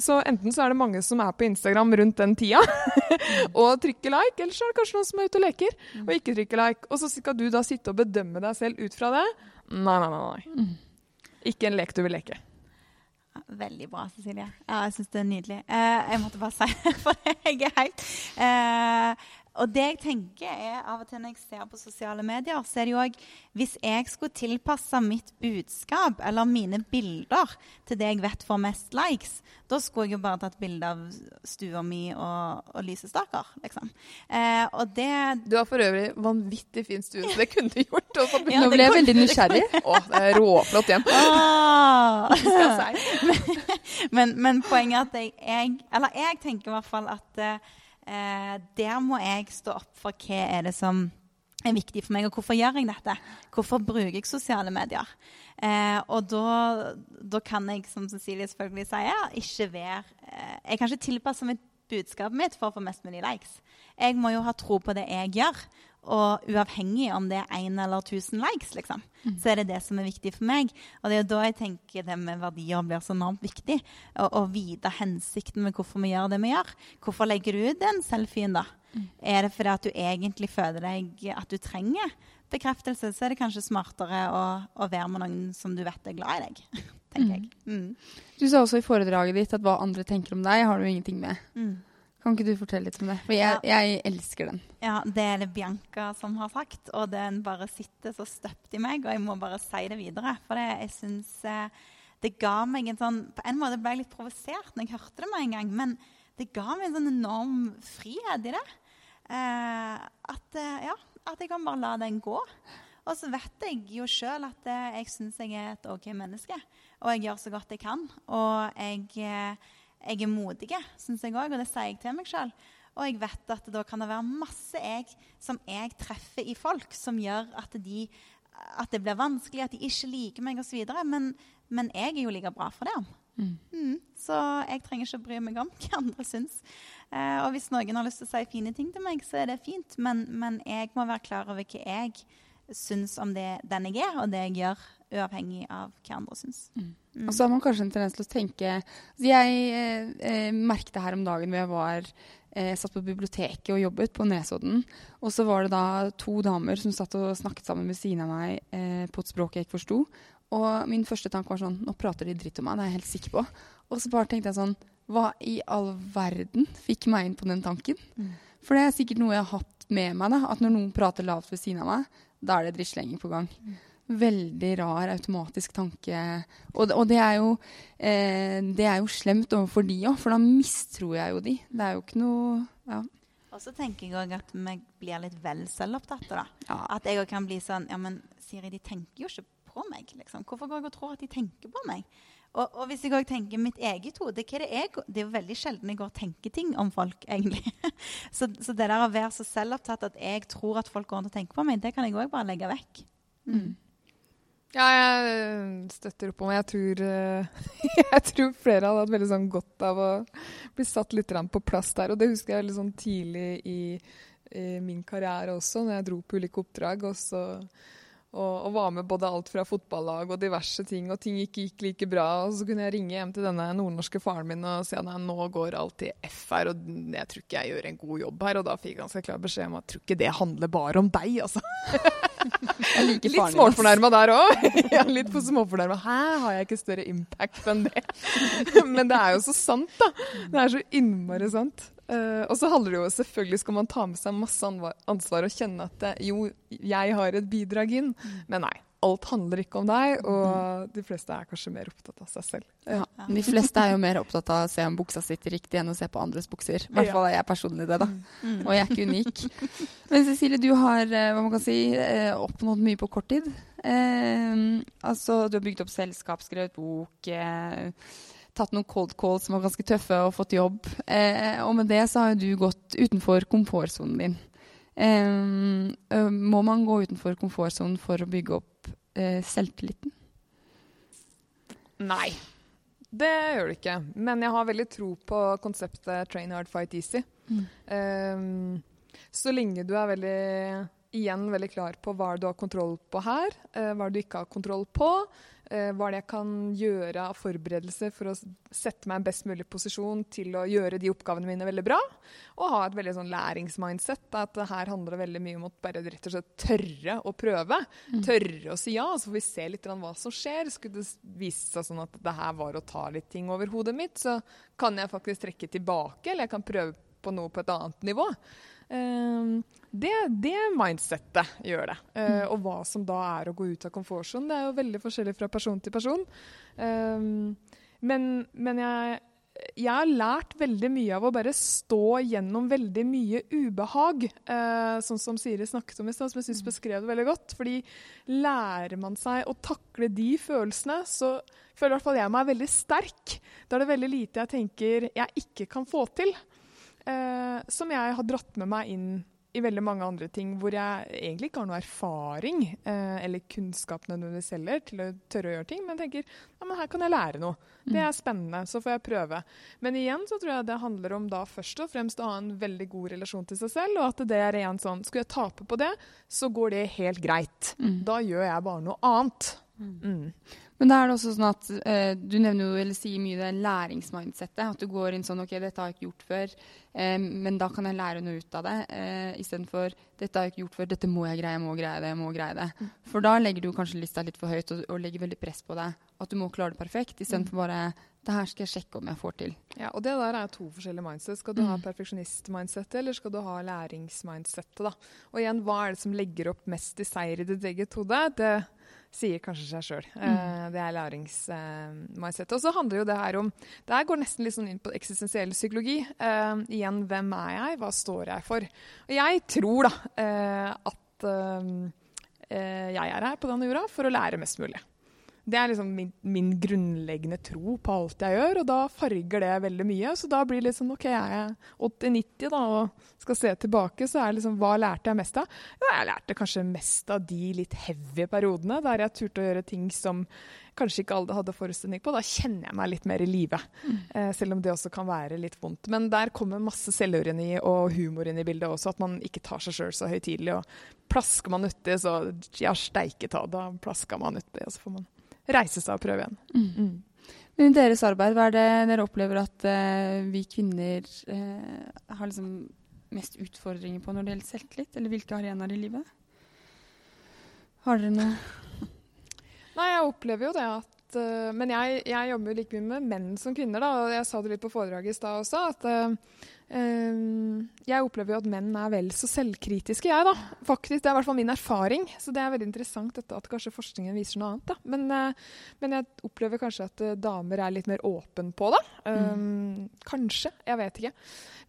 Så Enten så er det mange som er på Instagram rundt den tida og trykker like, eller så er det kanskje noen som er ute og leker og ikke trykker like. Og så skal du da sitte og bedømme deg selv ut fra det. Nei, nei, nei. nei. Mm. Ikke en lek du vil leke. Veldig bra, Cecilie. Ja, jeg syns det er nydelig. Eh, jeg måtte bare si det, for jeg er helt eh, Og det jeg tenker er av og til når jeg ser på sosiale medier, så er det jo òg Hvis jeg skulle tilpasse mitt budskap eller mine bilder til det jeg vet får mest likes, da skulle jeg jo bare tatt bilde av stua mi og, og lysestaker, liksom. Eh, og det Du har for øvrig vanvittig fin stue, så det kunne du gjort. fått- Nå ble jeg veldig nysgjerrig. Å, det er råflott hjem. Ah! skal men, men poenget er at jeg, jeg Eller jeg tenker i hvert fall at eh, der må jeg stå opp for hva er det som er viktig for meg, og hvorfor gjør jeg dette? Hvorfor bruker jeg sosiale medier? Eh, og da, da kan jeg, som Cecilie selvfølgelig sier, ikke være eh, Jeg kan ikke tilpasse mitt budskapet mitt for å få mest mulig likes. Jeg må jo ha tro på det jeg gjør. Og uavhengig om det er én eller tusen likes, liksom, så er det det som er viktig for meg. Og det er jo da jeg tenker det med verdier blir så enormt viktig. Å, å vite hensikten med hvorfor vi gjør det vi gjør. Hvorfor legger du ut den selfien, da? Er det fordi at du egentlig føler deg at du trenger bekreftelse, så er det kanskje smartere å, å være med noen som du vet er glad i deg, tenker jeg. Mm. Du sa også i foredraget ditt at hva andre tenker om deg, har du ingenting med. Kan ikke du fortelle litt om det? For jeg, jeg elsker den. Ja, det er det Bianca som har sagt, og den bare sitter så støpt i meg, og jeg må bare si det videre. For det, jeg syns eh, det ga meg en sånn På en måte ble jeg litt provosert når jeg hørte det med en gang, men det ga meg en sånn enorm frihet i det. Eh, at, eh, ja, at jeg kan bare la den gå. Og så vet jeg jo sjøl at eh, jeg syns jeg er et OK menneske. Og jeg gjør så godt jeg kan. Og jeg, jeg er modig, syns jeg òg, og det sier jeg til meg sjøl. Og jeg vet at da kan det være masse jeg som jeg treffer i folk, som gjør at, de, at det blir vanskelig, at de ikke liker meg osv. Men, men jeg er jo like bra for det. Mm. Så jeg trenger ikke å bry meg om hva andre syns. Eh, og hvis noen har lyst til å si fine ting til meg, så er det fint. Men, men jeg må være klar over hva jeg syns om det, den jeg er, og det jeg gjør, uavhengig av hva andre syns. Mm. Og så har man kanskje en tendens til å tenke altså Jeg eh, eh, merket det her om dagen hvor jeg var eh, satt på biblioteket og jobbet på Nesodden. Og så var det da to damer som satt og snakket sammen ved siden av meg eh, på et språk jeg ikke forsto. Og min første tanke var sånn Nå prater de dritt om meg, det er jeg helt sikker på. Og så bare tenkte jeg sånn Hva i all verden fikk meg inn på den tanken? Mm. For det er sikkert noe jeg har hatt med meg, da. At når noen prater lavt ved siden av meg, da er det drittslenging på gang. Veldig rar automatisk tanke. Og, og det, er jo, eh, det er jo slemt overfor de òg, for da mistror jeg jo de. Det er jo ikke noe ja. Og så tenker jeg òg at vi blir litt vel selvopptatt. da. Ja. At jeg òg kan bli sånn Ja, men Siri, de tenker jo ikke på meg. liksom. Hvorfor går jeg og tror at de tenker på meg? Og, og hvis jeg òg tenker mitt eget hode det, det er jo veldig sjelden jeg går og tenker ting om folk, egentlig. så, så det der å være så selvopptatt at jeg tror at folk går rundt og tenker på meg, det kan jeg òg bare legge vekk. Ja, jeg øh, støtter opp om Jeg tror, øh, jeg tror flere hadde hatt veldig sånn godt av å bli satt litt på plass der. Og det husker jeg veldig sånn tidlig i, i min karriere også, når jeg dro på ulike oppdrag. Og, så, og, og var med både alt fra fotballag og diverse ting, og ting ikke gikk like bra. Og så kunne jeg ringe hjem til denne nordnorske faren min og si at nei, nå går alt i F her, og jeg tror ikke jeg gjør en god jobb her. Og da fikk jeg ganske klar beskjed om at jeg tror ikke det handler bare om deg, altså. Jeg liker Litt småfornærma der òg. ja, litt på småfornærma. Hæ, har jeg ikke større impact enn det? Men det er jo så sant, da. Det er så innmari sant. Eh, og så handler det jo selvfølgelig skal man ta med seg masse ansvar og kjenne at det, jo, jeg har et bidrag inn. Men nei, alt handler ikke om deg, og de fleste er kanskje mer opptatt av seg selv. Ja. De fleste er jo mer opptatt av å se om buksa sitter riktig enn å se på andres bukser. I hvert fall er jeg personlig det, da. Og jeg er ikke unik. Men Cecilie, du har eh, hva man kan si, eh, oppnådd mye på kort tid. Eh, altså, du har bygd opp selskap, skrevet bok, eh, tatt noen cold calls som var ganske tøffe, og fått jobb. Eh, og med det så har jo du gått utenfor komfortsonen din. Eh, eh, må man gå utenfor komfortsonen for å bygge opp eh, selvtilliten? Nei. Det gjør det ikke. Men jeg har veldig tro på konseptet train hard, fight easy. Um, så lenge du er veldig igjen veldig klar på hva du har kontroll på her, eh, hva du ikke har kontroll på, Eh, hva er det jeg kan gjøre av forberedelser for å sette meg i en best mulig posisjon til å gjøre de oppgavene mine veldig bra? Og ha et veldig sånn læringsmindset. At her handler det veldig mye om å bare rett og slett tørre å prøve. Tørre å si ja, så får vi se litt hva som skjer. Skulle det vise seg sånn at det her var å ta litt ting over hodet mitt, så kan jeg faktisk trekke tilbake, eller jeg kan prøve på noe på et annet nivå. Uh, det, det mindsettet gjør det. Uh, og hva som da er å gå ut av komfortsonen, det er jo veldig forskjellig fra person til person. Uh, men, men jeg, jeg, har lært veldig mye av å bare stå gjennom veldig mye ubehag. sånn som Siri snakket om i stad, som jeg syns beskrev det veldig godt. Fordi lærer man seg å takle de følelsene, så føler i hvert fall jeg meg veldig sterk. Da er det veldig lite jeg tenker jeg ikke kan få til. Eh, som jeg har dratt med meg inn i veldig mange andre ting hvor jeg egentlig ikke har noe erfaring eh, eller kunnskap nødvendigvis heller til å tørre å gjøre ting, men tenker ja, men her kan jeg lære noe. Det er spennende, så får jeg prøve. Men igjen så tror jeg det handler om da først og fremst å ha en veldig god relasjon til seg selv, og at det er igjen sånn Skulle jeg tape på det, så går det helt greit. Da gjør jeg bare noe annet. Mm. Men da er det også sånn at eh, du nevner jo, eller sier mye det læringsmindsettet. At du går inn sånn OK, dette har jeg ikke gjort før, eh, men da kan jeg lære noe ut av det. Eh, Istedenfor dette har jeg ikke gjort før, dette må jeg greie, jeg må greie det, jeg må greie det. Mm. For da legger du kanskje lista litt for høyt og, og legger veldig press på deg. At du må klare det perfekt, istedenfor bare det her skal jeg sjekke om jeg får til. Ja, og det der er to forskjellige mindset. Skal du ha perfeksjonist-mindsettet, eller skal du ha læringsmindsettet? da? Og igjen, hva er det som legger opp mest i seier i ditt eget hode? Det sier kanskje seg sjøl. Mm. det er læringsmindset. og så handler jo det her om Det her går nesten litt sånn inn på eksistensiell psykologi. Eh, igjen, hvem er jeg? Hva står jeg for? Og jeg tror da eh, at eh, jeg er her på denne jorda for å lære mest mulig. Det er liksom min, min, grunnleggende tro på alt jeg gjør, og da farger det veldig mye. Så da blir det sånn OK, jeg er 80-90 da, og skal se tilbake, så er liksom Hva lærte jeg mest av? Ja, jeg lærte kanskje mest av de litt heavy periodene der jeg turte å gjøre ting som kanskje ikke alle hadde forestilling på. Da kjenner jeg meg litt mer i live. Mm. Eh, selv om det også kan være litt vondt. Men der kommer masse selvironi og humor inn i bildet også. At man ikke tar seg sjøl så høytidelig. Og plasker man uti, så ja, steike ta, da plasker man uti. Og så får man reise seg og prøve igjen. Mm. Mm. Men i deres arbeid, hva er det dere opplever at uh, vi kvinner uh, har liksom mest utfordringer på når det gjelder selvtillit? Eller hvilke arenaer i livet? Har dere noe Nei, jeg opplever jo det at uh, Men jeg, jeg, jobber jo like mye med menn som kvinner, da. Og jeg sa det litt på foredraget i stad også, at uh, jeg opplever jo at menn er vel så selvkritiske, jeg, da. Faktisk, Det er i hvert fall min erfaring. Så det er veldig interessant dette, at kanskje forskningen viser noe annet. da. Men, men jeg opplever kanskje at damer er litt mer åpen på det. Mm. Kanskje. Jeg vet ikke.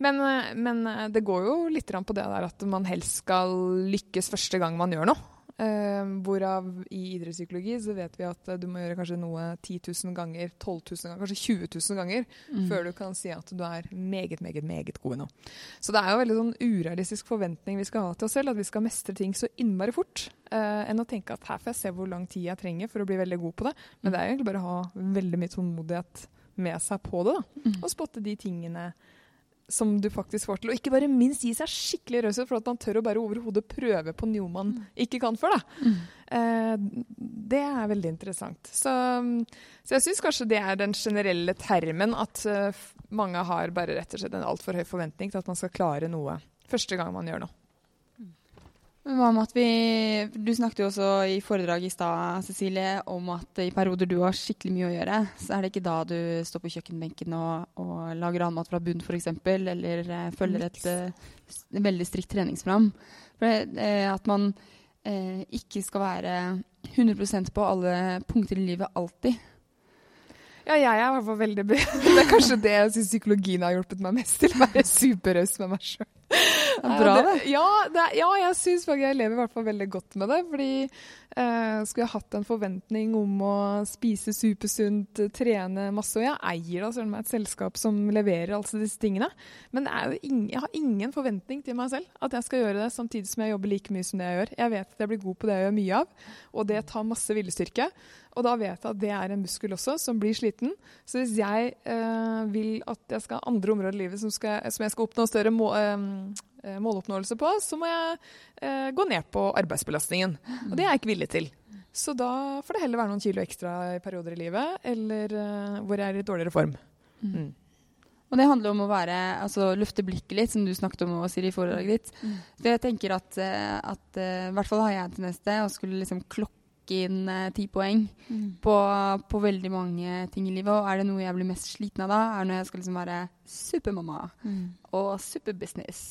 Men, men det går jo litt på det der at man helst skal lykkes første gang man gjør noe. Uh, hvorav i idrettspsykologi så vet vi at uh, du må gjøre kanskje noe 10 000 ganger, 12 000 ganger, kanskje 20 000 ganger mm. før du kan si at du er meget, meget meget god i noe. Så det er jo veldig sånn urealistisk forventning vi skal ha til oss selv, at vi skal mestre ting så innmari fort. Uh, enn å tenke at her får jeg se hvor lang tid jeg trenger for å bli veldig god på det. Men det er egentlig bare å ha veldig mye tålmodighet med seg på det, da. Mm. Og spotte de tingene som du faktisk får til. Og ikke bare minst gi seg skikkelig raushet for at man tør å bare overhodet prøve på noe man mm. ikke kan før. Mm. Eh, det er veldig interessant. Så, så jeg syns kanskje det er den generelle termen at uh, mange har bare rett og slett en altfor høy forventning til at man skal klare noe første gang man gjør noe. Hva med at vi Du snakket jo også i foredraget i stad Cecilie, om at i perioder du har skikkelig mye å gjøre, så er det ikke da du står på kjøkkenbenken og, og lager annen mat fra bunn f.eks., eller eh, følger et eh, veldig strikt treningsprogram. For, eh, at man eh, ikke skal være 100% på alle punkter i livet alltid. Ja, jeg er i hvert fall veldig Det er kanskje det jeg syns psykologien har hjulpet meg mest til. Å være superraus med meg sjøl. Bra, det. Ja, det, ja jeg syns jeg lever i hvert fall veldig godt med det. Fordi eh, skulle jeg hatt en forventning om å spise supersunt, trene masse Og jeg eier da søren meg et selskap som leverer altså disse tingene. Men ingen, jeg har ingen forventning til meg selv at jeg skal gjøre det samtidig som jeg jobber like mye som det jeg gjør. Jeg vet at jeg blir god på det jeg gjør mye av, og det tar masse viljestyrke. Og da vet jeg at det er en muskel også som blir sliten. Så hvis jeg eh, vil at jeg skal ha andre områder i livet som, skal, som jeg skal oppnå større må, eh, måloppnåelse på, så må jeg eh, gå ned på arbeidsbelastningen. Og det er jeg ikke villig til. Så da får det heller være noen kilo ekstra i perioder i livet, eller eh, hvor jeg er i dårligere form. Mm. Og det handler om å være, altså løfte blikket litt, som du snakket om Siri, i foredraget ditt. Så jeg tenker at, eh, at eh, i hvert fall har jeg en tendens til å skulle liksom klokke inn eh, ti poeng på, på veldig mange ting i livet. Og er det noe jeg blir mest sliten av da, er når jeg skal liksom være supermamma og superbusiness.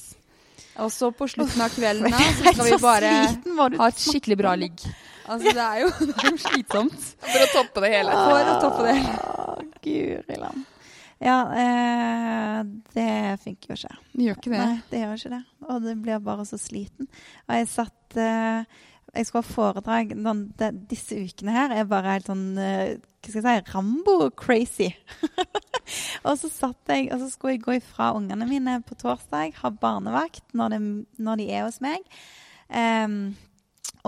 Og så på slutten av kvelden da, så skal vi bare ha et skikkelig bra ligg. Altså det er jo, det er jo slitsomt. For å toppe det hele. For å toppe det. Å, Guri land. Ja, eh, det funker jo ikke. Det gjør ikke det. Nei, det gjør ikke det. Og det blir bare så sliten. Og jeg satt eh, Jeg skulle ha foredrag noen, de, Disse ukene her er bare helt sånn eh, Hva skal jeg si Rambo-crazy. og så satt jeg, og så skulle jeg gå ifra ungene mine på torsdag, ha barnevakt når, de, når de er hos meg. Em,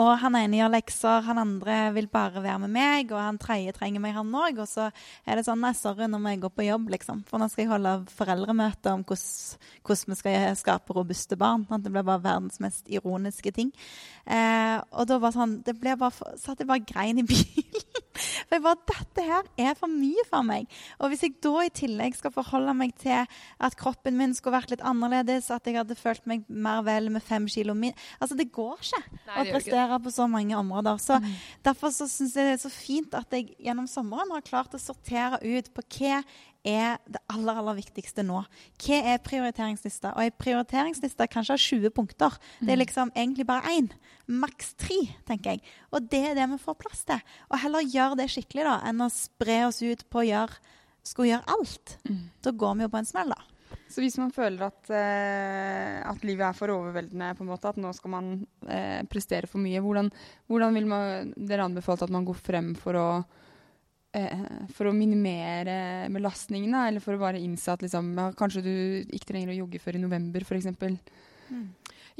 og han ene gjør lekser, han andre vil bare være med meg, og han tredje trenger meg, han òg. Og så er det sånn Nei, sorry, nå må jeg gå på jobb, liksom. For nå skal jeg holde foreldremøte om hvordan, vi skal skape robuste barn. At Det blir bare verdens mest ironiske ting. Eh, og da var sånn Det ble bare satt jeg bare grein i bilen. For jeg bare, Dette her er for mye for meg. Og hvis jeg da i tillegg skal forholde meg til at kroppen min skulle vært litt annerledes, at jeg hadde følt meg mer vel med fem kilo min Altså, det går ikke Nei, det å ikke prestere på så mange områder. Så Derfor så syns jeg det er så fint at jeg gjennom sommeren har klart å sortere ut på hva er det aller aller viktigste nå. Hva er prioriteringslista? Og ei prioriteringsliste kanskje har 20 punkter. Det er liksom egentlig bare én. Maks tre, tenker jeg. Og det er det vi får plass til. Og heller gjøre det skikkelig da, enn å spre oss ut på å gjøre, skulle gjøre alt. Da går vi jo på en smell, da. Så hvis man føler at, eh, at livet er for overveldende, på en måte, at nå skal man eh, prestere for mye, hvordan, hvordan vil man, dere anbefalt at man går frem for å, eh, for å minimere belastningene, eller for å bare innse at liksom, kanskje du ikke trenger å jogge før i november, f.eks.?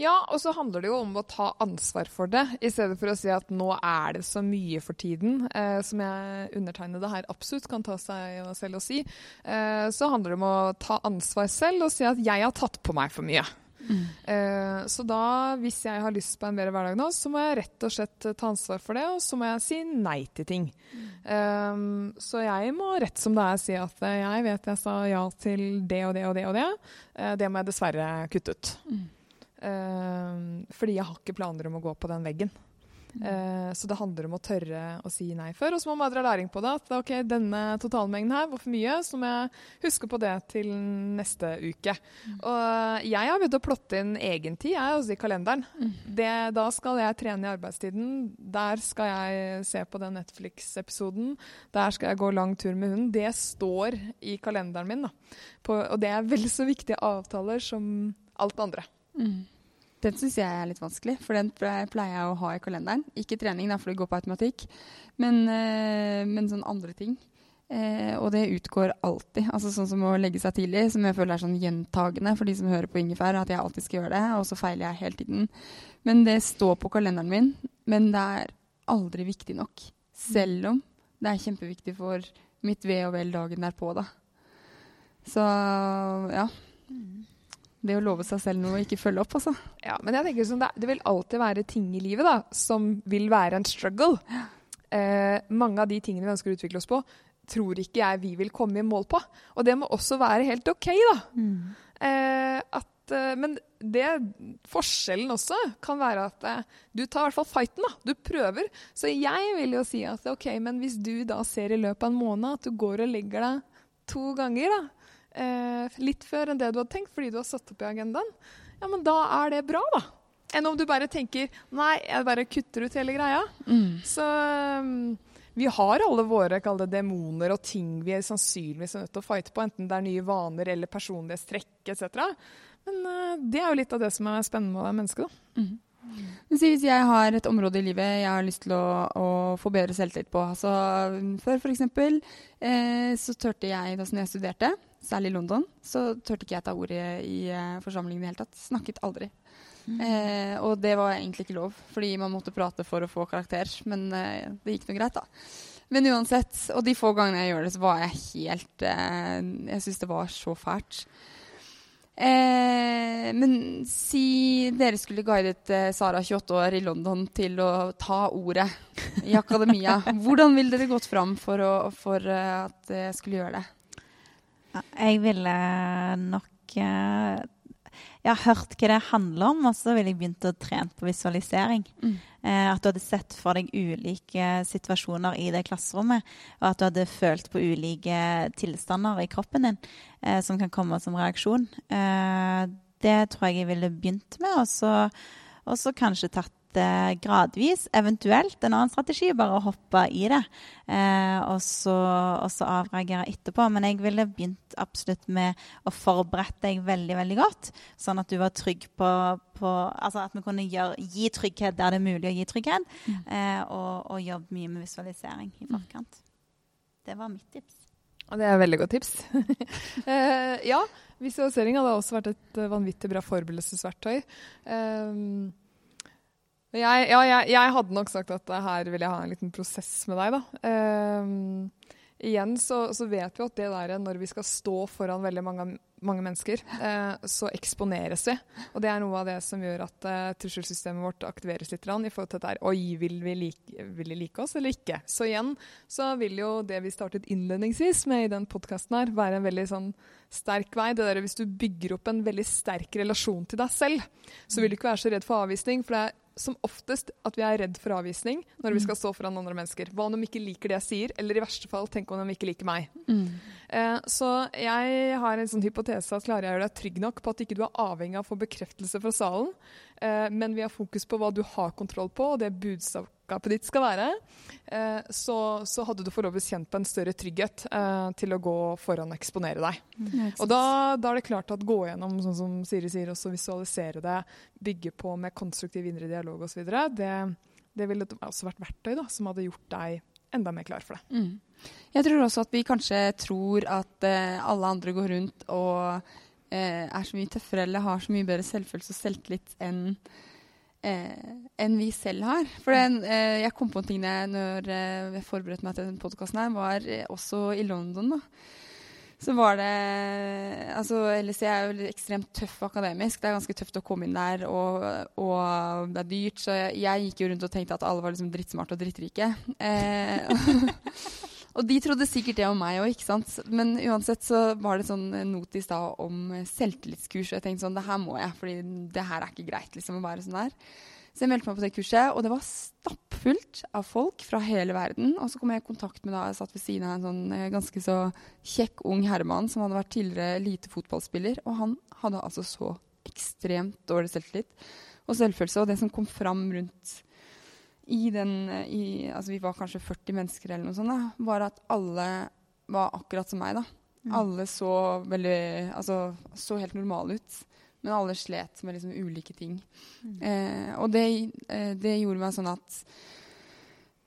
Ja, og så handler det jo om å ta ansvar for det, i stedet for å si at nå er det så mye for tiden, eh, som jeg undertegnede her absolutt kan ta seg selv og si. Eh, så handler det om å ta ansvar selv og si at jeg har tatt på meg for mye. Eh, så da, hvis jeg har lyst på en bedre hverdag nå, så må jeg rett og slett ta ansvar for det, og så må jeg si nei til ting. Eh, så jeg må rett som det er si at eh, jeg vet jeg sa ja til det og det og det og det. Eh, det må jeg dessverre kutte ut. Eh, fordi jeg har ikke planer om å gå på den veggen. Eh, så det handler om å tørre å si nei før. Og så må man dra læring på det. At ok, denne totalmengden her var for mye, så må jeg huske på det til neste uke. Og jeg har begynt å plotte inn egen tid, jeg, også i kalenderen. Det, da skal jeg trene i arbeidstiden. Der skal jeg se på den Netflix-episoden. Der skal jeg gå lang tur med hunden. Det står i kalenderen min. På, og det er vel så viktige avtaler som alt andre. Den syns jeg er litt vanskelig, for den pleier jeg å ha i kalenderen. Ikke trening, da, for det går på automatikk, men, eh, men sånn andre ting. Eh, og det utgår alltid. Altså Sånn som å legge seg tidlig, som jeg føler er sånn gjentagende for de som hører på Ingefær, at jeg alltid skal gjøre det, og så feiler jeg hele tiden. Men det står på kalenderen min, men det er aldri viktig nok. Selv om det er kjempeviktig for mitt ve og vel dagen derpå, da. Så ja. Det å love seg selv noe og ikke følge opp, altså. Ja, men jeg tenker sånn, det, det vil alltid være ting i livet da, som vil være en struggle. Eh, mange av de tingene vi ønsker å utvikle oss på, tror ikke jeg vi vil komme i mål på. Og det må også være helt OK, da. Eh, at, eh, men det, forskjellen også kan være at eh, du tar i hvert fall fighten. da. Du prøver. Så jeg vil jo si at OK, men hvis du da ser i løpet av en måned at du går og legger deg to ganger, da, eh, litt før enn det du hadde tenkt fordi du har satt opp i agendaen, ja, men da er det bra, da. Enn om du bare tenker nei, jeg bare kutter ut hele greia. Så um, vi har alle våre kalde demoner og ting vi er sannsynligvis er nødt til å fighte på, enten det er nye vaner eller personlighetstrekk etc. Men eh, det er jo litt av det som er spennende med å være menneske. da. Men si hvis jeg har et område i livet jeg har lyst til å, å få bedre selvtillit på. Altså, før eksempel, eh, så turte jeg, da jeg studerte, særlig i London, så turte ikke jeg ta ordet i uh, forsamlingen i det hele tatt. Snakket aldri. Eh, og det var egentlig ikke lov, fordi man måtte prate for å få karakter. Men eh, det gikk nå greit, da. Men uansett, og de få gangene jeg gjør det, så var jeg helt eh, Jeg syns det var så fælt. Eh, men si dere skulle guidet eh, Sara, 28 år, i London til å ta ordet i akademia. Hvordan ville dere gått fram for, å, for at jeg skulle gjøre det? Jeg ville nok eh, Jeg har hørt hva det handler om, og så ville jeg begynt å trene på visualisering. Mm. Eh, at du hadde sett for deg ulike situasjoner i det klasserommet, og at du hadde følt på ulike tilstander i kroppen din eh, som kan komme som reaksjon. Eh, det tror jeg jeg ville begynt med, og så kanskje tatt det gradvis. Eventuelt en annen strategi, bare å hoppe i det. Eh, og, så, og så avreagere etterpå. Men jeg ville begynt absolutt med å forberede deg veldig veldig godt. Sånn at du var trygg på, på Altså at vi kunne gjøre, gi trygghet der det er mulig å gi trygghet. Eh, og, og jobbe mye med visualisering i forkant. Det var mitt tips. Og det er et veldig godt tips. Eh, ja, visualisering hadde også vært et eh, vanvittig bra forberedelsesverktøy. Um, jeg, ja, jeg, jeg, hadde nok sagt at her vil jeg ha en liten prosess med deg, da. Um, igjen så, så, vet vi at det der når vi skal stå foran veldig mange, mange mennesker, uh, så eksponeres vi. Og det er noe av det som gjør at uh, trusselsystemet vårt aktiveres litt i forhold til dette Oi, vil vi like, vil de like oss eller ikke? Så igjen så vil jo det vi startet innledningsvis med i den podkasten her, være en veldig sånn sterk vei. Det der, hvis du bygger opp en veldig sterk relasjon til deg selv, så vil du ikke være så redd for avvisning. for det er som oftest at vi er redd for avvisning når vi skal stå foran andre mennesker. Hva om de ikke liker det jeg sier, eller i verste fall tenk om de ikke liker meg. Mm. Eh, så jeg har en sånn hypotese at klarer jeg å gjøre deg trygg nok på at ikke du er avhengig av å få bekreftelse fra salen, eh, men vi har fokus på hva du har kontroll på, og det budskapet ditt skal være, eh, så, så, hadde du forhåpentligvis kjent på en større trygghet eh, til å gå foran og eksponere deg. Mm. Og da, da, er det klart at gå gjennom, sånn som Siri sier, også visualisere det, bygge på med konstruktiv indre dialog osv., det, det ville også vært verktøy da, som hadde gjort deg enda mer klar for det. Mm. Jeg tror også at vi kanskje tror at eh, alle andre går rundt og eh, er så mye tøffere eller har så mye bedre selvfølelse og selvtillit enn uh, enn vi selv har. For den, jeg kom på en ting når jeg forberedte meg til denne podkasten, her, var også i London. da så var det Altså, LSE er jo ekstremt tøff akademisk. Det er ganske tøft å komme inn der, og, og det er dyrt. Så jeg, jeg, gikk jo rundt og tenkte at alle var liksom drittsmarte og drittrike. Eh, og de trodde sikkert det om meg òg, ikke sant. Men uansett så var det sånn notis da om selvtillitskurs, og jeg tenkte sånn Det her må jeg, fordi det her er ikke greit liksom å være sånn der. Så jeg meldte meg på det kurset, og det var stappfullt av folk fra hele verden. Og så kom jeg i kontakt med da jeg satt ved siden av en sånn eh, ganske så kjekk ung herremann som hadde vært tidligere elitefotballspiller. Og han hadde altså så ekstremt dårlig selvtillit og selvfølelse. Og det som kom fram rundt i den i, Altså vi var kanskje 40 mennesker eller noe sånt, da, var at alle var akkurat som meg, da. Mm. Alle så veldig Altså så helt normale ut. Men alle slet med liksom ulike ting. Mm. Eh, og det, eh, det, gjorde meg sånn at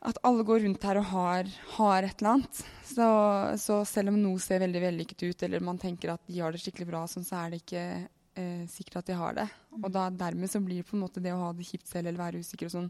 at alle går rundt her og har, har et eller annet. Så, så, selv om noe ser veldig vellykket ut, eller man tenker at de har det skikkelig bra, sånn, så er det ikke eh, sikkert at de har det. Mm. Og da, dermed så blir det på en måte det å ha det kjipt selv eller være usikker og sånn,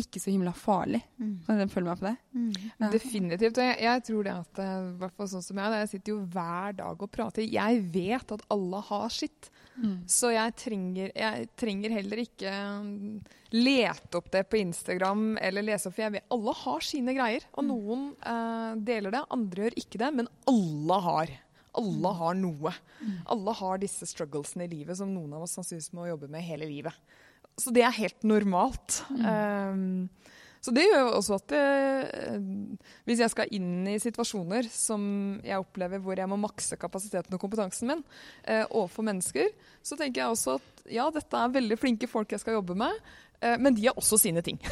ikke så himla farlig. Mm. Kan dere følge meg på det? Mm. Ja. Definitivt. Og jeg, jeg, tror det at hvert fall sånn som jeg, jeg sitter jo hver dag og prater. Jeg vet at alle har sitt. Mm. Så jeg trenger, jeg trenger, heller ikke um, lete opp det på Instagram eller lese opp, for jeg vet alle har sine greier. Og mm. noen uh, deler det, andre gjør ikke det, men alle har. Alle mm. har noe. Mm. Alle har disse strugglesene i livet som noen av oss sannsynligvis må jobbe med hele livet. Så det er helt normalt. Um, så det gjør jo også at det, eh, hvis jeg skal inn i situasjoner som jeg opplever hvor jeg må makse kapasiteten og kompetansen min eh, overfor mennesker, så tenker jeg også at ja, dette er veldig flinke folk jeg skal jobbe med. Eh, men de har også sine ting.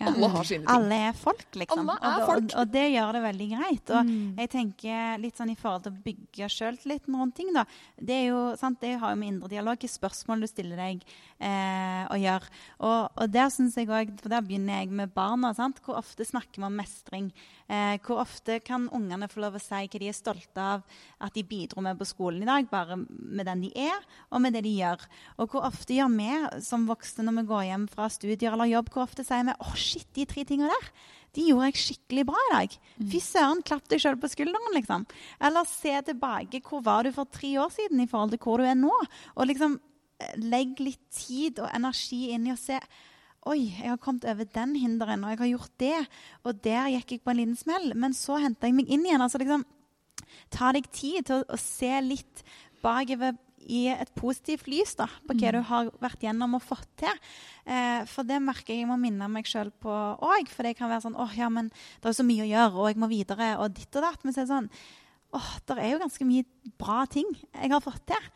Ja. alle har sine ting. Alle er folk, liksom. Alle er folk. Og, og, det gjør det veldig greit. Og mm. jeg tenker litt sånn i forhold til å bygge sjøltilliten rundt ting, da. Det er jo sant, det har jo med indre dialog, hvilke spørsmål du stiller deg eh, å gjøre. Og, og der syns jeg òg For der begynner jeg med barna. Sant? Hvor ofte snakker vi om mestring Eh, hvor ofte kan ungene få lov å si hva de er stolte av at de bidro med på skolen i dag, bare med den de er, og med det de gjør. Og hvor ofte gjør vi som voksne når vi går hjem fra studier eller jobb, hvor ofte sier vi 'Å, shit, de tre tingene der'. De gjorde jeg skikkelig bra i dag. Fy søren, klapp deg sjøl på skulderen, liksom. Eller se tilbake. Hvor var du for tre år siden i forhold til hvor du er nå? Og liksom legg litt tid og energi inn i å se Oi, jeg har kommet over den hinderen, og jeg har gjort det. Og der gikk jeg på en liten smell. Men så henta jeg meg inn igjen. altså liksom ta deg tid til å, å se litt bakover i et positivt lys da, på hva du har vært gjennom og fått til. Eh, for det merker jeg jeg må minne meg sjøl på òg. For det kan være sånn åh, ja, men det er så mye å gjøre, og jeg må videre, og ditt og datt. Men så er det sånn åh, det er jo ganske mye bra ting jeg har fått til.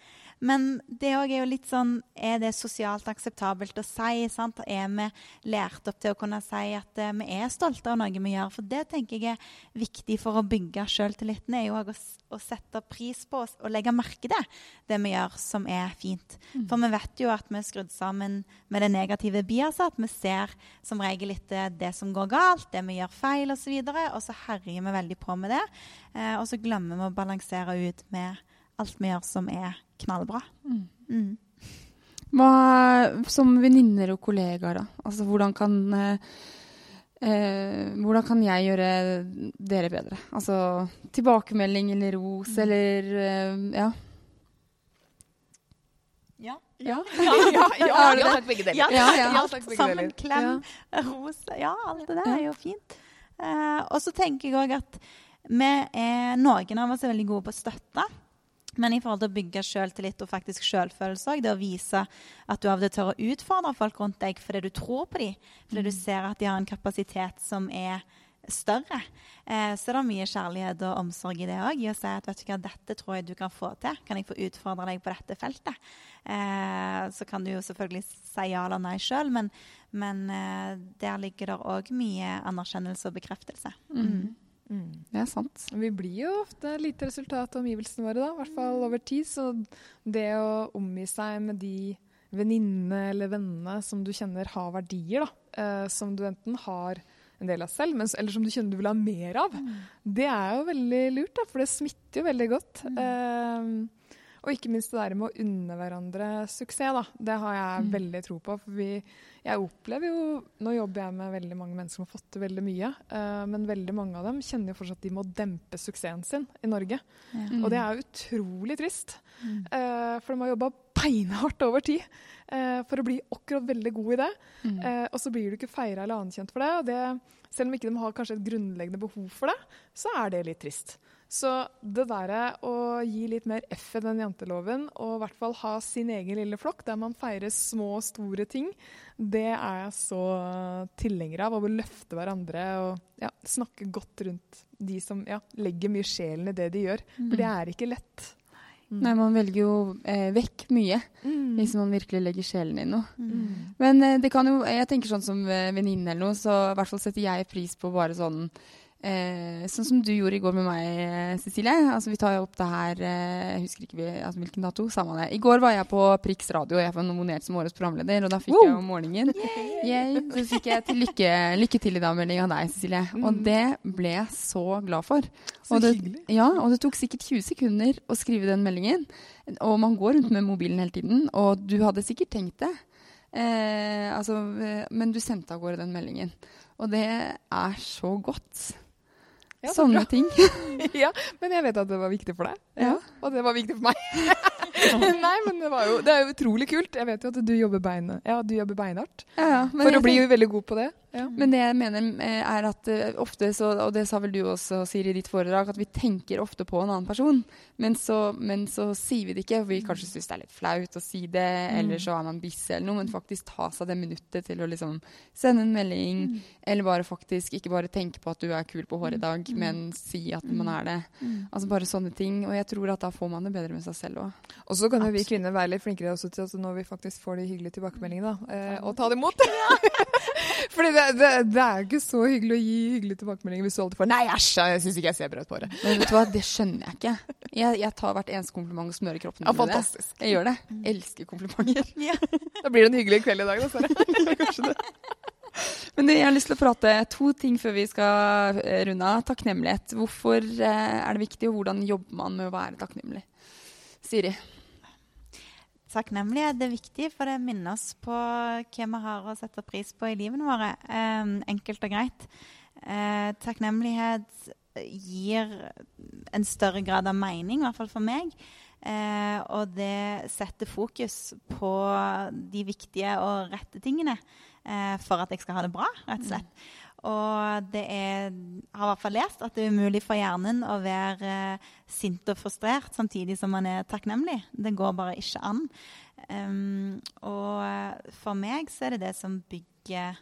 Men det òg er jo litt sånn Er det sosialt akseptabelt å si? sant? Er vi lært opp til å kunne si at uh, vi er stolte av noe vi gjør? For det tenker jeg er viktig for å bygge sjøltilliten. er jo å, å sette pris på og legge merke til det vi gjør som er fint. For vi vet jo at vi er skrudd sammen med det negative biaset. At vi ser som regel etter det som går galt, det vi gjør feil osv. Og, så videre, og så herjer vi veldig på med det. Uh, og så glemmer vi å balansere ut med alt vi gjør som er knallbra. Mm. Hva, som venninner og kollegaer, da? Altså, hvordan kan eh, eh, hvordan kan jeg gjøre dere bedre? Altså tilbakemelding eller ros eller eh, ja. Ja. Ja, ja, ja, ja, ja, begge deler. Ja, Sammen, klem, ros Ja, alt det der er jo fint. Eh, og så tenker jeg òg at vi er, noen av oss er veldig gode på å støtte. Men i forhold til å bygge selvtillit og faktisk selvfølelse òg, det å vise at du av og til tør å utfordre folk rundt deg fordi du tror på dem, fordi du ser at de har en kapasitet som er større, eh, så er det mye kjærlighet og omsorg i det òg. I å si at vet du hva, dette tror jeg du kan få til. Kan jeg få utfordre deg på dette feltet? Eh, så kan du jo selvfølgelig si ja eller nei sjøl, men, men eh, der ligger det òg mye anerkjennelse og bekreftelse. Mm. Det er sant. Vi blir jo ofte lite resultat av omgivelsene våre, da, i hvert fall over tid. Så det å omgi seg med de venninnene eller vennene som du kjenner har verdier, da, eh, som du enten har en del av selv, men, eller som du kjenner du vil ha mer av, det er jo veldig lurt, da, for det smitter jo veldig godt. Eh, og ikke minst det der med å unne hverandre suksess, da. Det har jeg veldig tro på. For vi, jeg opplever jo Nå jobber jeg med veldig mange mennesker som har fått til veldig mye. Uh, men veldig mange av dem kjenner jo fortsatt at de må dempe suksessen sin i Norge. Og det er utrolig trist. Uh, for de har jobba beinhardt over tid uh, for å bli akkurat veldig god i det. Eh, og så blir du ikke feira eller anerkjent for det. Og det. Selv om ikke de har kanskje et grunnleggende behov for det, så er det litt trist. Så det derre å gi litt mer F i den janteloven, og i hvert fall ha sin egen lille flokk der man feirer små og store ting, det er jeg så tilhenger av. Å løfte hverandre og ja, snakke godt rundt de som ja, legger mye sjelen i det de gjør. For det er ikke lett. Nei, man velger jo eh, vekk mye Mm. hvis man virkelig legger sjelen i noe. Men eh, det kan jo Jeg tenker sånn som eh, venninne eller noe, så i hvert fall setter jeg pris på bare sånn Eh, sånn som du gjorde i går med meg, eh, Cecilie. Altså, vi tar opp det her eh, Jeg husker ikke vi, altså, hvilken dato. Samme det. I går var jeg på Prix radio, og jeg var nominert som årets programleder. Og da fikk jeg om morgenen Yay. Så fikk jeg til lykke, lykke til i dag-melding av deg, Cecilie. Og det ble jeg så glad for. Så og det, hyggelig. Ja, og det tok sikkert 20 sekunder å skrive den meldingen. Og man går rundt med mobilen hele tiden, og du hadde sikkert tenkt det. Eh, altså, eh, men du sendte av gårde den meldingen. Og det er så godt. Ja, Sånne bra. ting. ja, men jeg vet at det var viktig for deg. Ja. Og det var viktig for meg. Nei, men det, var jo, det er jo utrolig kult. Jeg vet jo at du jobber, beine, ja, du jobber beinhardt for å bli veldig god på det. Ja. Men det jeg mener eh, er at eh, ofte så, og det sa vel du også, Siri, i ditt foredrag, at vi tenker ofte på en annen person, men så, men så sier vi det ikke. For vi kanskje syns det er litt flaut å si det, eller så er man busy eller noe, men faktisk ta seg det minuttet til å liksom sende en melding, eller bare faktisk ikke bare tenke på at du er kul på håret i dag, men si at man er det. Altså bare sånne ting. Og jeg tror at da får man det bedre med seg selv òg. Og så kan jo vi kvinner være litt flinkere også til at når vi faktisk får de hyggelige tilbakemeldingene, da, eh, og ta det imot. Fordi det, det, det er jo ikke så hyggelig å gi hyggelige tilbakemeldinger hvis du alltid får Nei, æsj, jeg syns ikke jeg ser bra ut på håret. Men vet du hva, det skjønner jeg ikke. Jeg, jeg tar hvert eneste kompliment og smører kroppen Ja, min det. fantastisk. Jeg gjør det. Jeg Elsker komplimenter. Da blir det en hyggelig kveld i dag, da, Sara. Kanskje det. Men jeg har lyst til å prate to ting før vi skal eh, runde av. Takknemlighet. Hvorfor eh, er det viktig, og hvordan jobber man med å være takknemlig? Siri? Takknemlighet er viktig, for det minner oss på hva vi har å sette pris på i livene våre. Eh, enkelt og greit. Eh, takknemlighet gir en større grad av mening, i hvert fall for meg. Eh, og det setter fokus på de viktige og rette tingene eh, for at jeg skal ha det bra, rett og slett. Og det er, har i hvert fall lest at det er umulig for hjernen å være eh, sint og frustrert samtidig som man er takknemlig. Det går bare ikke an. Um, og for meg så er det det som bygger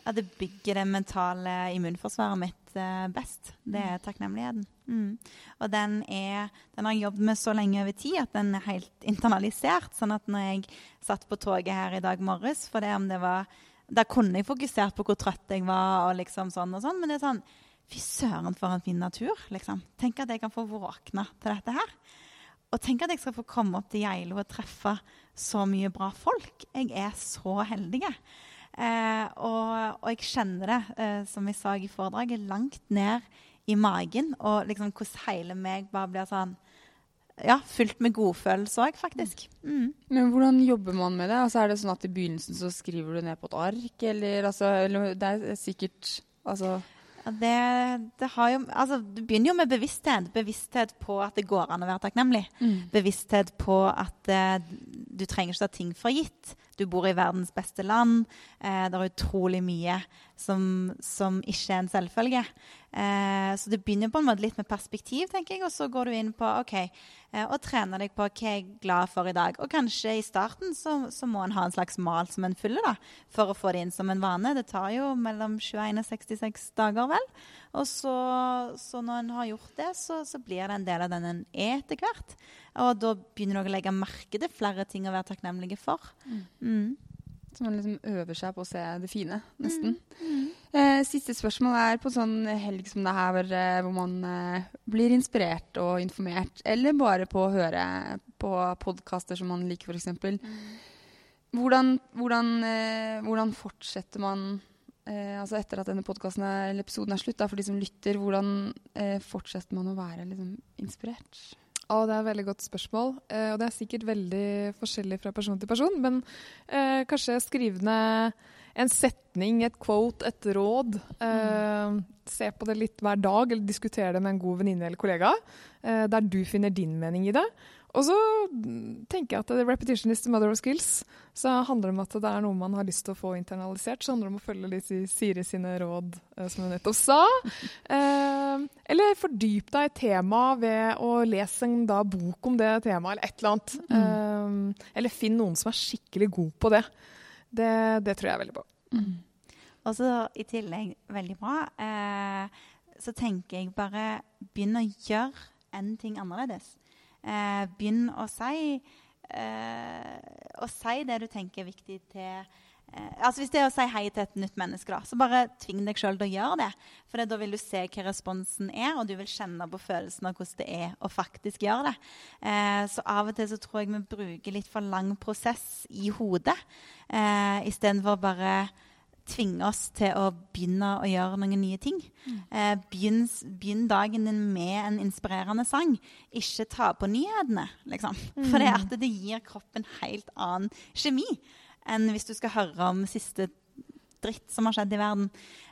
ja, det bygger det mentale immunforsvaret mitt uh, best. Det er takknemligheten. Mm. Og den, er, den har jeg jobbet med så lenge over tid at den er helt internalisert. Sånn at når jeg satt på toget her i dag morges for det om det var da kunne jeg fokusert på hvor trøtt jeg var, og liksom sånn og sånn. Men det er sånn Fy søren, for en fin natur, liksom. Tenk at jeg kan få våkne til dette her. Og tenk at jeg skal få komme opp til Geilo og treffe så mye bra folk. Jeg er så heldig. Eh, og, og, jeg kjenner det, eh, som jeg sa i foredraget, langt ned i magen. Og liksom hvordan hele meg bare blir sånn ja, fylt med godfølelse òg, faktisk. Mm. Men hvordan jobber man med det? Altså, er det sånn at i begynnelsen så skriver du ned på et ark, eller, altså, eller det er sikkert altså det, det jo, altså, du begynner jo med bevissthet. Bevissthet på at det går an å være takknemlig. Mm. Bevissthet på at uh, du trenger ikke ta ting for gitt. Du bor i verdens beste land. Eh, det er utrolig mye som, som ikke er en selvfølge. Eh, så det begynner på en måte litt med perspektiv, tenker jeg, og så går du inn på OK, Eh, og trener deg på hva jeg er glad for i dag. Og kanskje i starten så, så må en ha en slags mal som en fyller da, for å få det inn som en vane. Det tar jo mellom 21 og 66 dager, vel. Og så, så når en har gjort det, så, så, blir det en del av den en er etter hvert. Og da begynner du å legge merke til flere ting å være takknemlige for. Mm. Mm. Så man liksom øver seg på å se det fine, nesten. Mm. Mm. Eh, siste spørsmål er på sånn helg som det her, hvor, eh, man eh, blir inspirert og informert, eller bare på å høre på podkaster som man liker, f.eks. Mm. Hvordan, hvordan, eh, hvordan, fortsetter man eh, altså etter at denne eller episoden er slutt, da, for de som lytter, hvordan eh, fortsetter man å være liksom, inspirert? Oh, det er et veldig godt spørsmål. Eh, og det er sikkert veldig forskjellig fra person til person. Men eh, kanskje skrive ned en setning, et quote, et råd. Eh, se på det litt hver dag, eller diskutere det med en god venninne eller kollega. Eh, der du finner din mening i det. Og så tenker jeg at repetition is the mother of skills. Så handler det om at det er noe man har lyst til å få internalisert. Så handler det om å følge litt Siri sine råd, eh, som hun nettopp sa. Eh, eller fordyp deg i temaet ved å lese en da, bok om det temaet, eller et eller annet. Mm. Eh, eller finn noen som er skikkelig god på det. Det, det tror jeg er veldig bra. Mm. Og så i tillegg, veldig bra, eh, så tenker jeg bare begynn å gjøre en ting annerledes. Eh, begynn å si, eh, å si det du tenker er viktig til eh, altså Hvis det er å si hei til et nytt menneske, da, så bare tving deg sjøl til å gjøre det. For da vil du se hva responsen er, og du vil kjenne på følelsen av hvordan det er å faktisk gjøre det. Eh, så av og til så tror jeg vi bruker litt for lang prosess i hodet eh, istedenfor bare tvinge oss til å begynne å gjøre noen nye ting. Mm. Eh, begynn, begynn, dagen din med en inspirerende sang. Ikke ta på nyhetene, liksom. Mm. For det, at det gir kroppen helt annen kjemi enn hvis du skal høre om siste dritt som har skjedd i verden.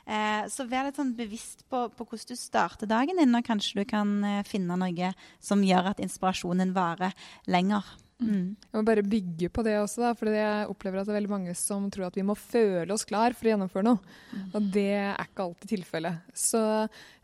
Eh, så vær litt sånn bevisst på, på, hvordan du starter dagen din, og kanskje du kan eh, finne noe som gjør at inspirasjonen varer lenger. Mm. Jeg må bare bygge på det også, da, for jeg opplever at det er veldig mange som tror at vi må føle oss klar for å gjennomføre noe. Mm. Og det er ikke alltid tilfellet. Så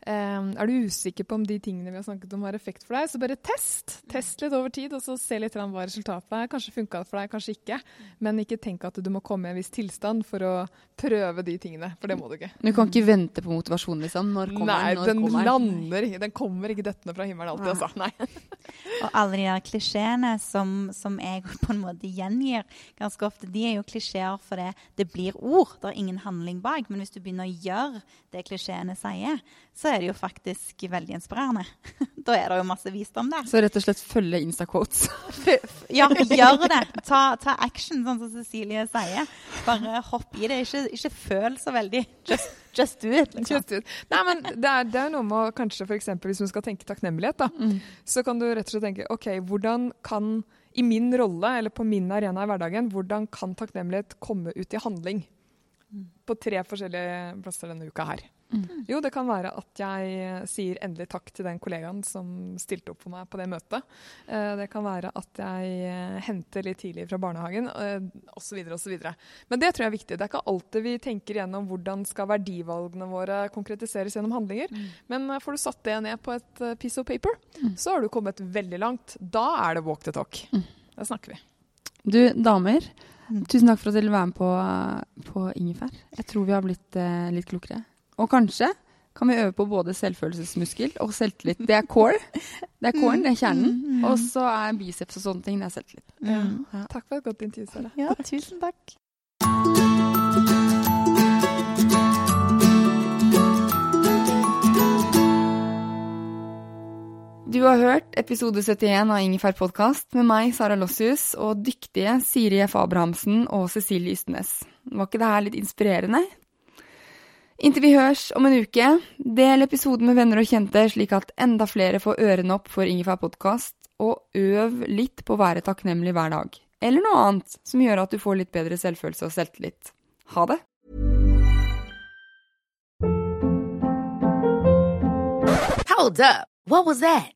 um, er du usikker på om de tingene vi har snakket om har effekt for deg, så bare test. Test litt over tid, og så se litt hva resultatet er. Kanskje funka det for deg, kanskje ikke. Men ikke tenk at du må komme i en viss tilstand for å prøve de tingene, for det må du ikke. Du kan ikke vente på motivasjonen, liksom? Når kommer Nei, når den kommer lander. Den kommer ikke dettende fra himmelen alltid, altså. Nei. Og alle de der klisjeene som, som, jeg på en måte gjengir ganske ofte, de er jo klisjeer fordi det blir ord. Det er ingen handling bak. Men hvis du begynner å gjøre det klisjeene sier, så er det jo faktisk veldig inspirerende. da er det jo masse visdom der. Så rett og slett følge Insta-quotes? ja, gjør det. Ta, ta, action, sånn som Cecilie sier. Bare hopp i det. Ikke, ikke føl så veldig. Just, just do it. Liksom. Just do it. Nei, men det er, det er noe med å kanskje f.eks. hvis du skal tenke takknemlighet, da, mm. så kan du rett og slett tenke OK, hvordan kan i min rolle eller på min arena i hverdagen, hvordan kan takknemlighet komme ut i handling? Mm. På tre forskjellige plasser denne uka her. Mm. Jo, det kan være at jeg sier endelig takk til den kollegaen som stilte opp for meg på det møtet. Eh, det kan være at jeg eh, henter litt tidlig fra barnehagen, osv. Eh, osv. Men det tror jeg er viktig. Det er ikke alltid vi tenker gjennom hvordan skal verdivalgene våre konkretiseres gjennom handlinger. Mm. Men får du satt det ned på et piece of paper, mm. så har du kommet veldig langt. Da er det walk the talk. Da snakker vi. Du, damer. Tusen takk for at dere ville være med på, på Ingefær. Jeg tror vi har blitt eh, litt klokere. Og kanskje kan vi øve på både selvfølelsesmuskel og selvtillit. Det er core. Det er coren, det er kjernen. Mm, mm, og så er biceps og sånne ting, det er selvtillit. Ja. Ja. Takk for et godt intervju, Sara. Ja, tusen takk. Du har hørt episode 71 av Ingefær podkast med meg, Sara Lossius, og dyktige Siri F. Abrahamsen og Cecilie Ystenes. Var ikke det her litt inspirerende? Inntil vi høres om en uke, del episoden med venner og kjente, slik at enda flere får ørene opp for Ingefær podkast, og øv litt på å være takknemlig hver dag. Eller noe annet som gjør at du får litt bedre selvfølelse og selvtillit. Ha det! Hold up. What was that?